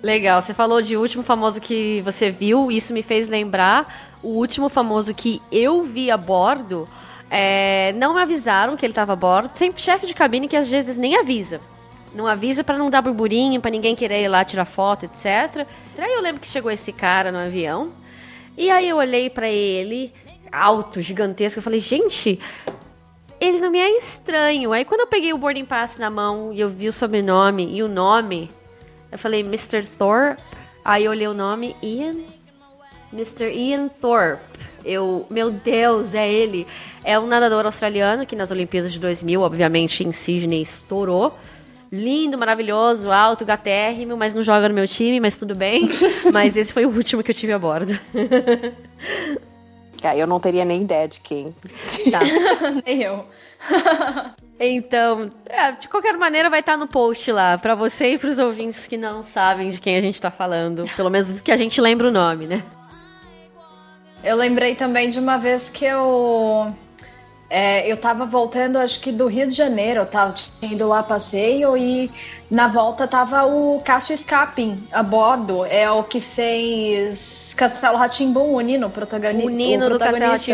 Legal, você falou de último famoso que você viu, isso me fez lembrar o último famoso que eu vi a bordo. É, não me avisaram que ele estava a bordo. Tem chefe de cabine que às vezes nem avisa. Não avisa para não dar burburinho, para ninguém querer ir lá tirar foto, etc. Aí eu lembro que chegou esse cara no avião. E aí eu olhei para ele, alto, gigantesco, eu falei, gente, ele não me é estranho. Aí quando eu peguei o boarding pass na mão e eu vi o sobrenome e o nome, eu falei, Mr. Thorpe. Aí eu olhei o nome, Ian. Mr. Ian Thorpe. Eu, meu Deus, é ele. É um nadador australiano que nas Olimpíadas de 2000, obviamente, em Sydney, estourou. Lindo, maravilhoso, alto, gatérrimo, mas não joga no meu time, mas tudo bem. mas esse foi o último que eu tive a bordo. Ah, eu não teria nem ideia de quem. Tá. Nem eu. Então, é, de qualquer maneira vai estar no post lá, pra você e pros ouvintes que não sabem de quem a gente tá falando. Pelo menos que a gente lembra o nome, né? Eu lembrei também de uma vez que eu. é, eu tava voltando, acho que do Rio de Janeiro, eu tava tinha ido lá passeio e na volta tava o Cássio Scapin a bordo. É o que fez Castelo Ratimbum, o Nino, protagoni O Nino o do Castelo protagonista.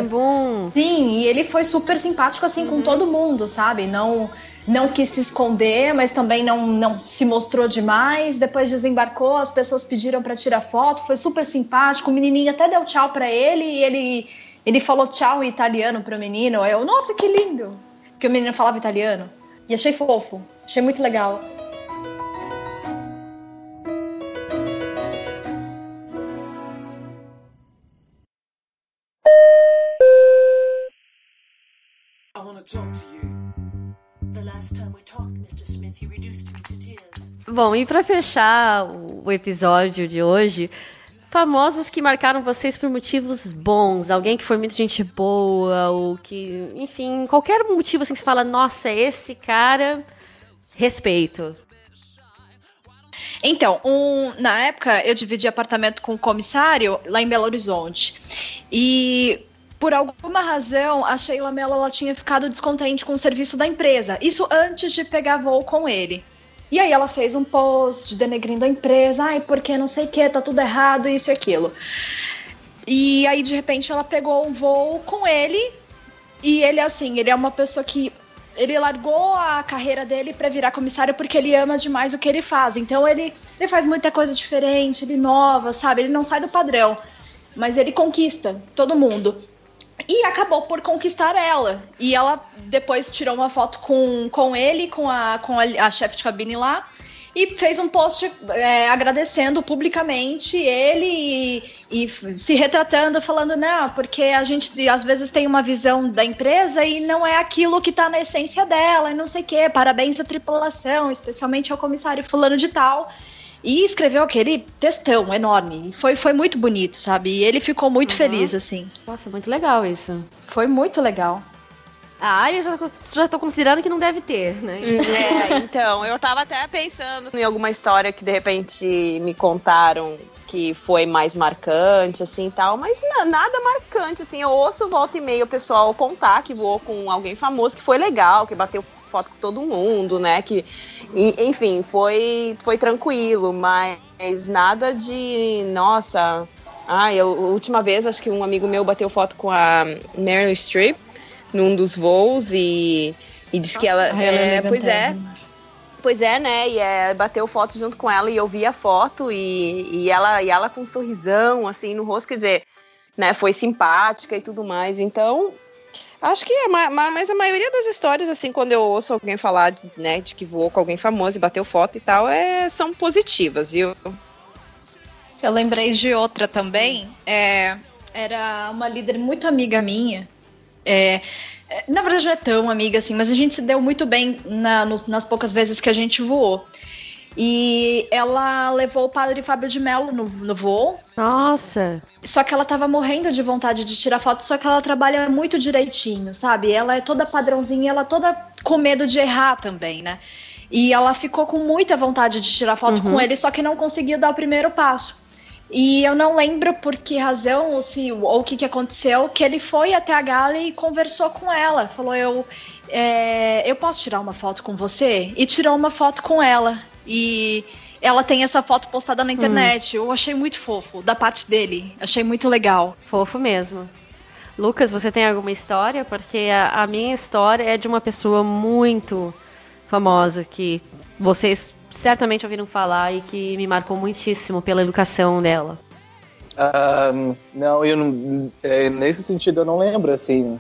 Sim, e ele foi super simpático assim com todo mundo, sabe? Não não quis se esconder, mas também não, não se mostrou demais. Depois desembarcou, as pessoas pediram para tirar foto, foi super simpático. O menininho até deu tchau para ele e ele ele falou tchau em italiano pro menino. Eu, nossa, que lindo! Porque o menino falava italiano. E achei fofo, achei muito legal. I wanna talk to you. Bom, e pra fechar o o episódio de hoje, famosos que marcaram vocês por motivos bons. Alguém que foi muito gente boa, ou que, enfim, qualquer motivo assim que você fala, nossa, esse cara, respeito. Então, um, na época eu dividi apartamento com um comissário lá em Belo Horizonte. E por alguma razão, a Sheila Mello ela tinha ficado descontente com o serviço da empresa. Isso antes de pegar voo com ele. E aí ela fez um post denegrindo a empresa, ai, porque não sei o que, tá tudo errado, isso e aquilo. E aí, de repente, ela pegou um voo com ele. E ele, assim, ele é uma pessoa que. Ele largou a carreira dele para virar comissário porque ele ama demais o que ele faz. Então ele, ele faz muita coisa diferente, ele inova, sabe? Ele não sai do padrão. Mas ele conquista todo mundo. E acabou por conquistar ela. E ela depois tirou uma foto com, com ele, com a, com a, a chefe de cabine lá. E fez um post é, agradecendo publicamente ele e, e, se retratando, falando, não, porque a gente às vezes tem uma visão da empresa e não é aquilo que tá na essência dela, e não sei o quê. Parabéns à tripulação, especialmente ao comissário fulano de tal. E escreveu aquele textão enorme. Foi, foi muito bonito, sabe? E ele ficou muito uhum. feliz, assim. Nossa, muito legal isso. Foi muito legal. Ah, eu já, já tô considerando que não deve ter, né? É, então, eu tava até pensando em alguma história que de repente me contaram que foi mais marcante, assim, tal, mas nada marcante, assim, eu ouço volta e meia o pessoal contar que voou com alguém famoso, que foi legal, que bateu foto com todo mundo, né, que, enfim, foi, foi tranquilo, mas nada de, nossa, ah, eu, a última vez, acho que um amigo meu bateu foto com a Meryl Streep, num dos voos e, e disse que ela. É, pois é. Pois é, né? E é, bateu foto junto com ela e eu vi a foto e, e, ela, e ela com um sorrisão, assim, no rosto, quer dizer, né? Foi simpática e tudo mais. Então, acho que é, mas a maioria das histórias, assim, quando eu ouço alguém falar, né, de que voou com alguém famoso e bateu foto e tal, é, são positivas, viu? Eu lembrei de outra também. É, era uma líder muito amiga minha é, na verdade, não é tão amiga assim, mas a gente se deu muito bem na, nos, nas poucas vezes que a gente voou. E ela levou o padre Fábio de Mello no, no voo. Nossa! Só que ela tava morrendo de vontade de tirar foto, só que ela trabalha muito direitinho, sabe? Ela é toda padrãozinha, ela é toda com medo de errar também, né? E ela ficou com muita vontade de tirar foto uhum. com ele, só que não conseguiu dar o primeiro passo. E eu não lembro por que razão ou se ou o que, que aconteceu, que ele foi até a Gala e conversou com ela. Falou: eu, é, eu posso tirar uma foto com você? E tirou uma foto com ela. E ela tem essa foto postada na internet. Hum. Eu achei muito fofo da parte dele. Achei muito legal. Fofo mesmo. Lucas, você tem alguma história? Porque a, a minha história é de uma pessoa muito famosa que vocês certamente ouviram falar e que me marcou muitíssimo pela educação dela. Uh, não, eu não, é, nesse sentido eu não lembro, assim.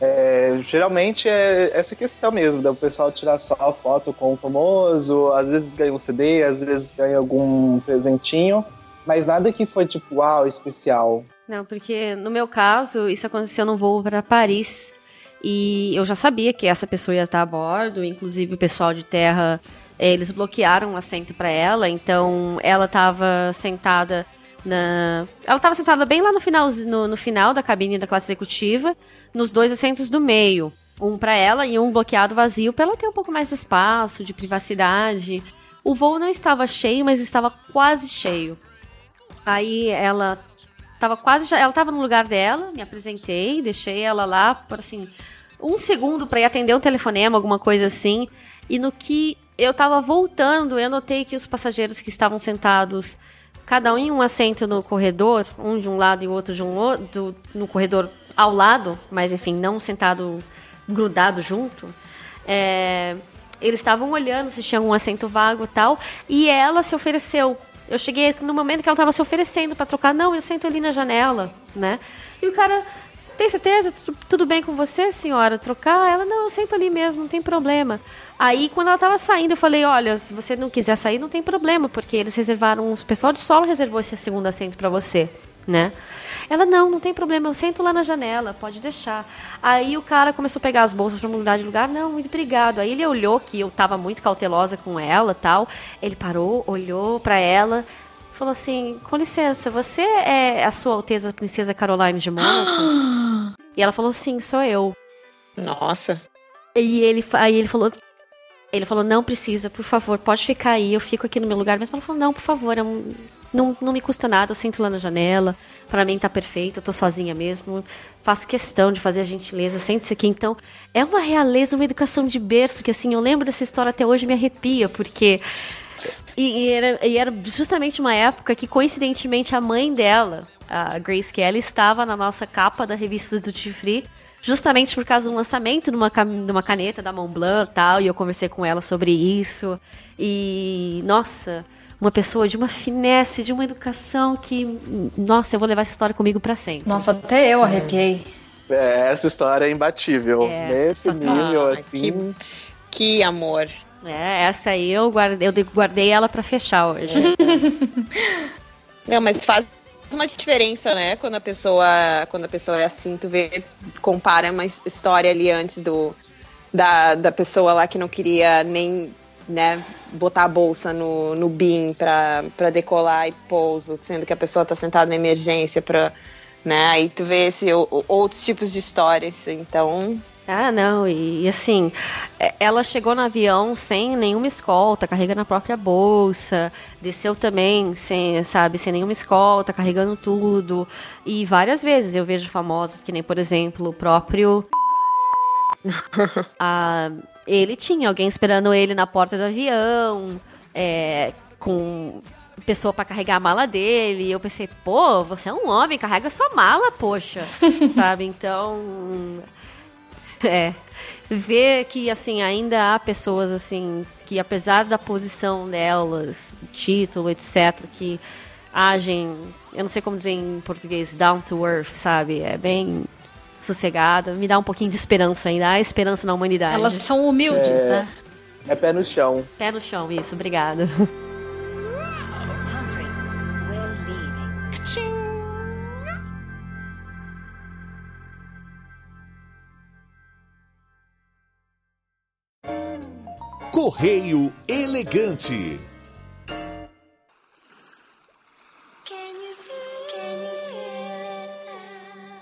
É, geralmente é essa questão mesmo, do pessoal tirar só a foto com o famoso, às vezes ganha um CD, às vezes ganha algum presentinho, mas nada que foi tipo, uau, especial. Não, porque no meu caso, isso aconteceu no voo para Paris. E eu já sabia que essa pessoa ia estar a bordo, inclusive o pessoal de terra eles bloquearam um assento para ela, então ela estava sentada na. Ela estava sentada bem lá no final, no, no final da cabine da classe executiva, nos dois assentos do meio. Um para ela e um bloqueado vazio, para ela ter um pouco mais de espaço, de privacidade. O voo não estava cheio, mas estava quase cheio. Aí ela estava quase. Ela estava no lugar dela, me apresentei, deixei ela lá por assim. Um segundo para ir atender um telefonema, alguma coisa assim. E no que eu tava voltando, eu notei que os passageiros que estavam sentados, cada um em um assento no corredor, um de um lado e o outro de um outro, no corredor ao lado, mas enfim, não sentado grudado junto, é, eles estavam olhando se tinha algum assento vago tal, e ela se ofereceu. Eu cheguei no momento que ela estava se oferecendo para trocar, não, eu sento ali na janela, né? E o cara, tem certeza? Tudo, bem com você, senhora? Trocar? Ela, não, eu sento ali mesmo, não tem problema. Aí, quando ela tava saindo, eu falei: olha, se você não quiser sair, não tem problema, porque eles reservaram, o pessoal de solo reservou esse segundo assento para você, né? Ela, não, não tem problema, eu sento lá na janela, pode deixar. Aí o cara começou a pegar as bolsas para mudar de lugar, não, muito obrigado. Aí ele olhou que eu tava muito cautelosa com ela tal. Ele parou, olhou para ela, falou assim: com licença, você é a sua Alteza Princesa Caroline de Mônaco? e ela falou: sim, sou eu. Nossa. E ele, aí ele falou. Ele falou, não precisa, por favor, pode ficar aí, eu fico aqui no meu lugar. Mas ela falou, não, por favor, é um- não, não me custa nada, eu sento lá na janela, pra mim tá perfeito, eu tô sozinha mesmo, faço questão de fazer a gentileza, sente-se aqui. Então, é uma realeza, uma educação de berço, que assim, eu lembro dessa história até hoje e me arrepia, porque. E, e era, e era justamente uma época que, coincidentemente, a mãe dela, a Grace Kelly, estava na nossa capa da revista do Duty Free, justamente por causa do lançamento de uma, de uma caneta da Montblanc e tal, e eu conversei com ela sobre isso. E, nossa, uma pessoa de uma finesse, de uma educação que, nossa, eu vou levar essa história comigo pra sempre. Nossa, até eu arrepiei. É, essa história é imbatível. É, Nesse nível, assim. Que amor. É, essa aí eu guardei, eu de- guardei ela pra fechar hoje. Não, mas faz uma diferença, né? Quando a pessoa, quando a pessoa é assim, tu vê, compara uma his- história ali antes do da, da pessoa lá que não queria nem, né, botar a bolsa no, no BIM pra, pra decolar e pouso, sendo que a pessoa tá sentada na emergência pra, né? Aí tu vê esse, outros tipos de histórias. Então, Ah, não, e, e assim, é- ela chegou no avião sem nenhuma escolta, carregando a própria bolsa, desceu também sem, sabe, sem nenhuma escolta, carregando tudo. E várias vezes eu vejo famosos que nem, por exemplo, o próprio Ah, ele tinha alguém esperando ele na porta do avião, é, com pessoa pra carregar a mala dele. E eu pensei, pô, você é um homem, carrega sua mala, poxa, sabe? Então, é. Ver que, assim, ainda há pessoas, assim, que apesar da posição delas, título, etc., que agem, eu não sei como dizer em português, down to earth, sabe? É bem sossegada, me dá um pouquinho de esperança ainda, há esperança na humanidade. Elas são humildes, É. né? É pé no chão. Pé no chão, isso, obrigada. Correio Elegante.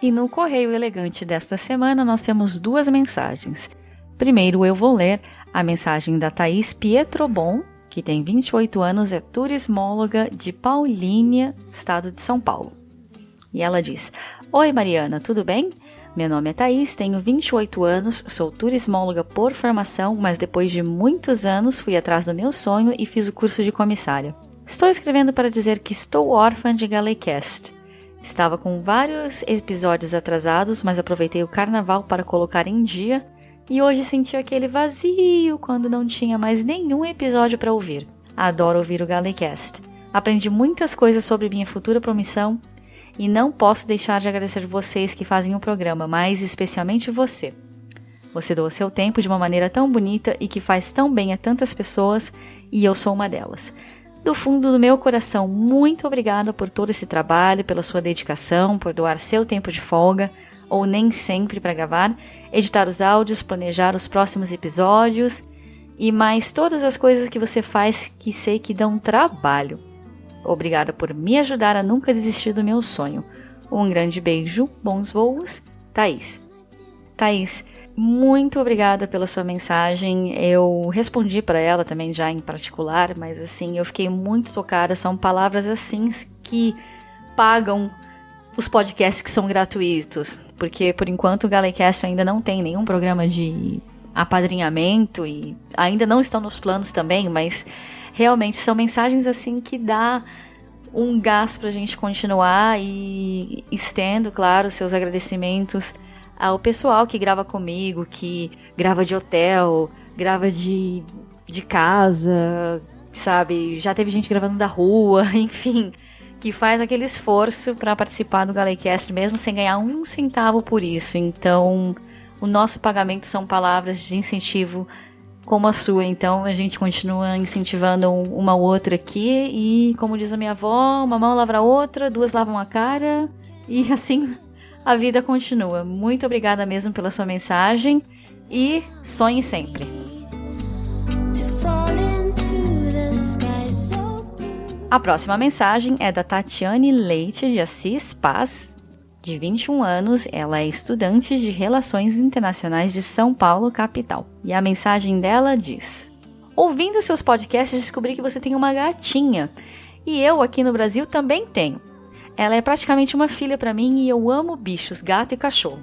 E no Correio Elegante desta semana nós temos duas mensagens. Primeiro eu vou ler a mensagem da Thaís Pietrobon, que tem 28 anos, é turismóloga de Paulínia, estado de São Paulo. E ela diz: Oi Mariana, tudo bem? Meu nome é Thaís, tenho 28 anos, sou turismóloga por formação, mas depois de muitos anos fui atrás do meu sonho e fiz o curso de comissária. Estou escrevendo para dizer que estou órfã de Galecast. Estava com vários episódios atrasados, mas aproveitei o carnaval para colocar em dia e hoje senti aquele vazio quando não tinha mais nenhum episódio para ouvir. Adoro ouvir o Galecast. Aprendi muitas coisas sobre minha futura promissão e não posso deixar de agradecer vocês que fazem o programa, mas especialmente você. Você doa seu tempo de uma maneira tão bonita e que faz tão bem a tantas pessoas, e eu sou uma delas. Do fundo do meu coração, muito obrigada por todo esse trabalho, pela sua dedicação, por doar seu tempo de folga, ou nem sempre para gravar, editar os áudios, planejar os próximos episódios e mais todas as coisas que você faz que sei que dão trabalho. Obrigada por me ajudar a nunca desistir do meu sonho. Um grande beijo, bons voos, Thaís. Thaís, muito obrigada pela sua mensagem. Eu respondi para ela também já em particular, mas assim, eu fiquei muito tocada. São palavras assim que pagam os podcasts que são gratuitos, porque por enquanto o Galecast ainda não tem nenhum programa de apadrinhamento e ainda não estão nos planos também, mas realmente são mensagens assim que dá um gás pra gente continuar e estendo, claro, seus agradecimentos ao pessoal que grava comigo, que grava de hotel, grava de, de casa, sabe? Já teve gente gravando da rua, enfim, que faz aquele esforço para participar do Galecast mesmo sem ganhar um centavo por isso. Então, o nosso pagamento são palavras de incentivo como a sua. Então, a gente continua incentivando uma outra aqui e, como diz a minha avó, uma mão lava a outra, duas lavam a cara e assim a vida continua. Muito obrigada mesmo pela sua mensagem e sonhe sempre. A próxima mensagem é da Tatiane Leite de Assis Paz, de 21 anos. Ela é estudante de Relações Internacionais de São Paulo, capital. E a mensagem dela diz: Ouvindo seus podcasts, descobri que você tem uma gatinha. E eu aqui no Brasil também tenho. Ela é praticamente uma filha para mim e eu amo bichos, gato e cachorro.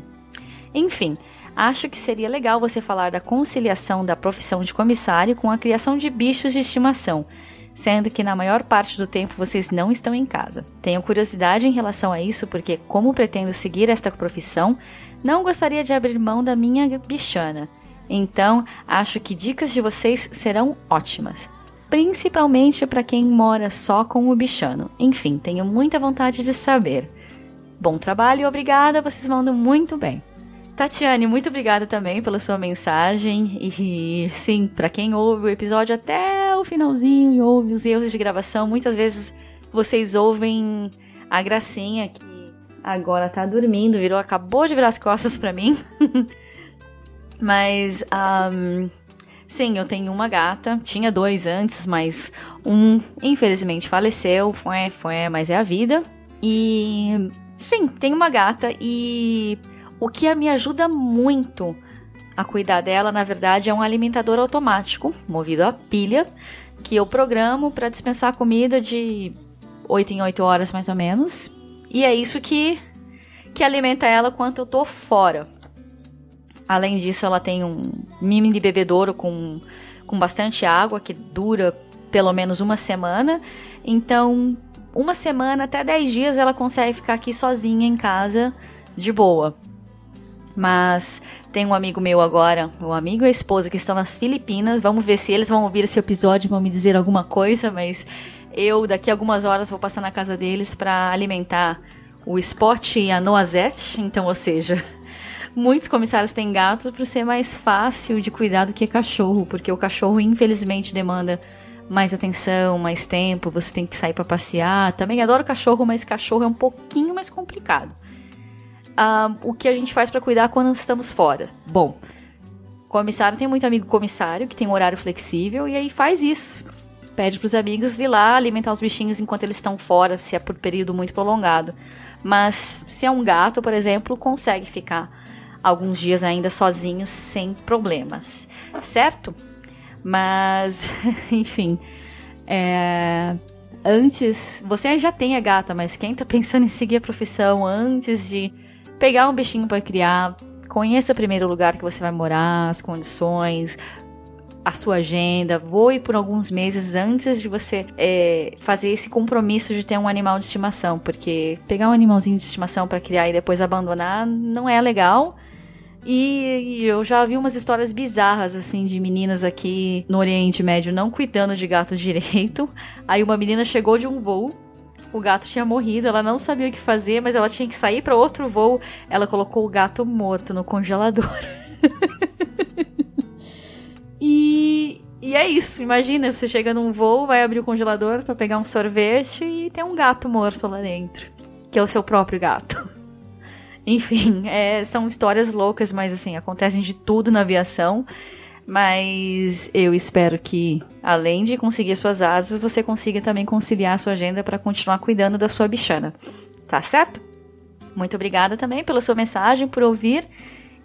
Enfim, acho que seria legal você falar da conciliação da profissão de comissário com a criação de bichos de estimação, sendo que na maior parte do tempo vocês não estão em casa. Tenho curiosidade em relação a isso porque, como pretendo seguir esta profissão, não gostaria de abrir mão da minha bichana. Então, acho que dicas de vocês serão ótimas. Principalmente para quem mora só com o bichano. Enfim, tenho muita vontade de saber. Bom trabalho obrigada, vocês mandam muito bem. Tatiane, muito obrigada também pela sua mensagem. E sim, para quem ouve o episódio até o finalzinho e ouve os erros de gravação, muitas vezes vocês ouvem a gracinha que agora tá dormindo, virou, acabou de virar as costas para mim. mas, um, sim, eu tenho uma gata. Tinha dois antes, mas um infelizmente faleceu. Foi, foi, mas é a vida. E, enfim, tenho uma gata e o que me ajuda muito a cuidar dela, na verdade, é um alimentador automático, movido a pilha, que eu programo para dispensar comida de 8 em 8 horas mais ou menos. E é isso que, que alimenta ela quando eu tô fora. Além disso, ela tem um mini bebedouro com, com bastante água que dura pelo menos uma semana. Então, uma semana até 10 dias ela consegue ficar aqui sozinha em casa de boa. Mas tem um amigo meu agora, um amigo e a esposa que estão nas Filipinas. Vamos ver se eles vão ouvir esse episódio vão me dizer alguma coisa, mas eu daqui a algumas horas vou passar na casa deles para alimentar o Spot e a Noazette, então, ou seja, muitos comissários têm gatos para ser mais fácil de cuidar do que cachorro, porque o cachorro infelizmente demanda mais atenção, mais tempo, você tem que sair para passear. Também adoro cachorro, mas cachorro é um pouquinho mais complicado uh, o que a gente faz para cuidar quando estamos fora. Bom, comissário tem muito amigo comissário que tem um horário flexível e aí faz isso. Pede para os amigos ir lá alimentar os bichinhos enquanto eles estão fora, se é por período muito prolongado. Mas se é um gato, por exemplo, consegue ficar alguns dias ainda sozinho sem problemas, certo? Mas, enfim, é, antes, você já tem a gata, mas quem está pensando em seguir a profissão antes de pegar um bichinho para criar, conheça primeiro o lugar que você vai morar, as condições, a sua agenda, voe por alguns meses antes de você é, fazer esse compromisso de ter um animal de estimação, porque pegar um animalzinho de estimação para criar e depois abandonar não é legal. E eu já vi umas histórias bizarras, assim, de meninas aqui no Oriente Médio não cuidando de gato direito. Aí uma menina chegou de um voo o gato tinha morrido, ela não sabia o que fazer, mas ela tinha que sair para outro voo. Ela colocou o gato morto no congelador. e, e é isso. Imagina, você chega num voo, vai abrir o congelador para pegar um sorvete e tem um gato morto lá dentro, que é o seu próprio gato. Enfim, é, são histórias loucas, mas assim, acontecem de tudo na aviação. Mas eu espero que, além de conseguir suas asas, você consiga também conciliar a sua agenda para continuar cuidando da sua bichana. Tá certo? Muito obrigada também pela sua mensagem, por ouvir.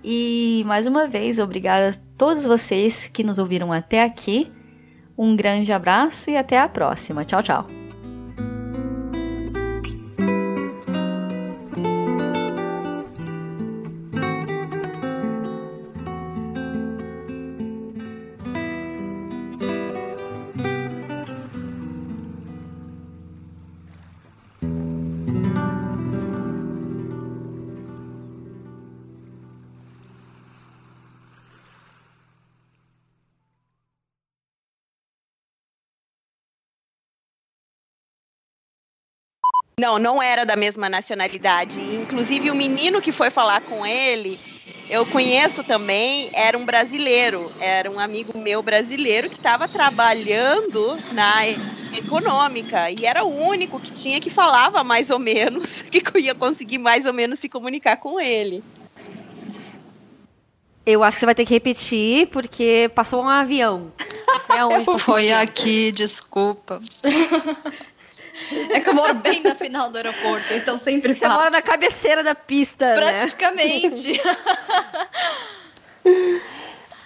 E mais uma vez, obrigada a todos vocês que nos ouviram até aqui. Um grande abraço e até a próxima. Tchau, tchau. Não, não era da mesma nacionalidade. Inclusive, o menino que foi falar com ele, eu conheço também, era um brasileiro. Era um amigo meu brasileiro que estava trabalhando na econômica e era o único que tinha que falava mais ou menos, que ia conseguir mais ou menos se comunicar com ele. Eu acho que você vai ter que repetir, porque passou um avião. Não sei aonde. Foi aqui, desculpa. É que eu moro bem na final do aeroporto, então sempre Você mora na cabeceira da pista, né? Praticamente.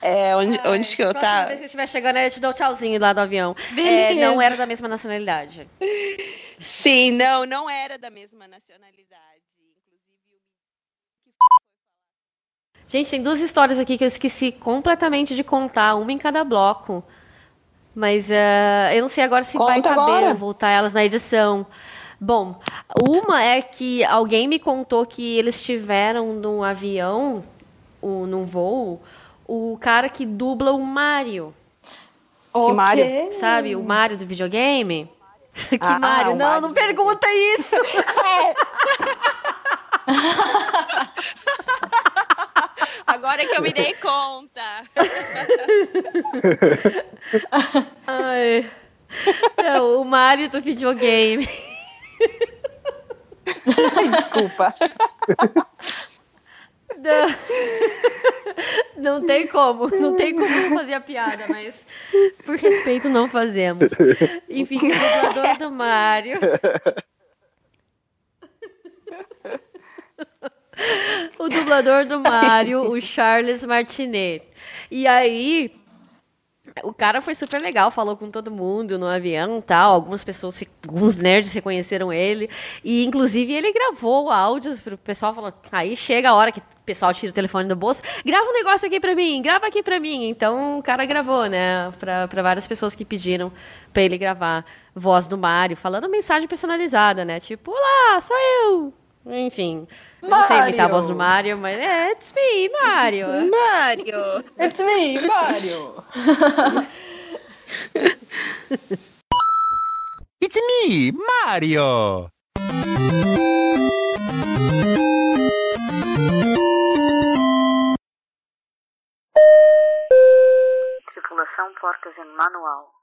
É, onde, onde que eu Próxima tava? vez que eu estiver chegando, eu te dou tchauzinho lá do avião. É, não era da mesma nacionalidade. Sim, não, não era da mesma nacionalidade. Gente, tem duas histórias aqui que eu esqueci completamente de contar, uma em cada bloco. Mas eh, eu não sei agora se vai Conta caber agora. voltar elas na edição. Bom, uma é que alguém me contou que eles tiveram num avião, o, num voo, o cara que dubla o Mario. Ok. Mário? Sabe? O Mario do videogame. que Ah, Mario? o não, Mario não pergunta isso! Agora que eu me dei conta. Ai. Não, o Mario do videogame. Desculpa. Não. Não tem como, não tem como fazer a piada, mas por respeito não fazemos. Enfim, o dublador do Mario. O dublador do Mario, o Charles Martinet. E aí, o cara foi super legal, falou com todo mundo no avião tal. Algumas pessoas, se- alguns nerds reconheceram ele. E, inclusive, ele gravou áudios pro pessoal falando. Aí chega a hora que o pessoal tira o telefone do bolso. Grava um negócio aqui pra mim, grava aqui pra mim. Então, o cara gravou, né? Pra, pra várias pessoas que pediram pra ele gravar voz do Mario, falando mensagem personalizada, né? Tipo, olá, sou eu. Enfim, eu não sei imitar a voz do Mario, mas é, it's me, Mario. Mário! It's me, Mario. It's me, Mario! Tripulação portas em manual.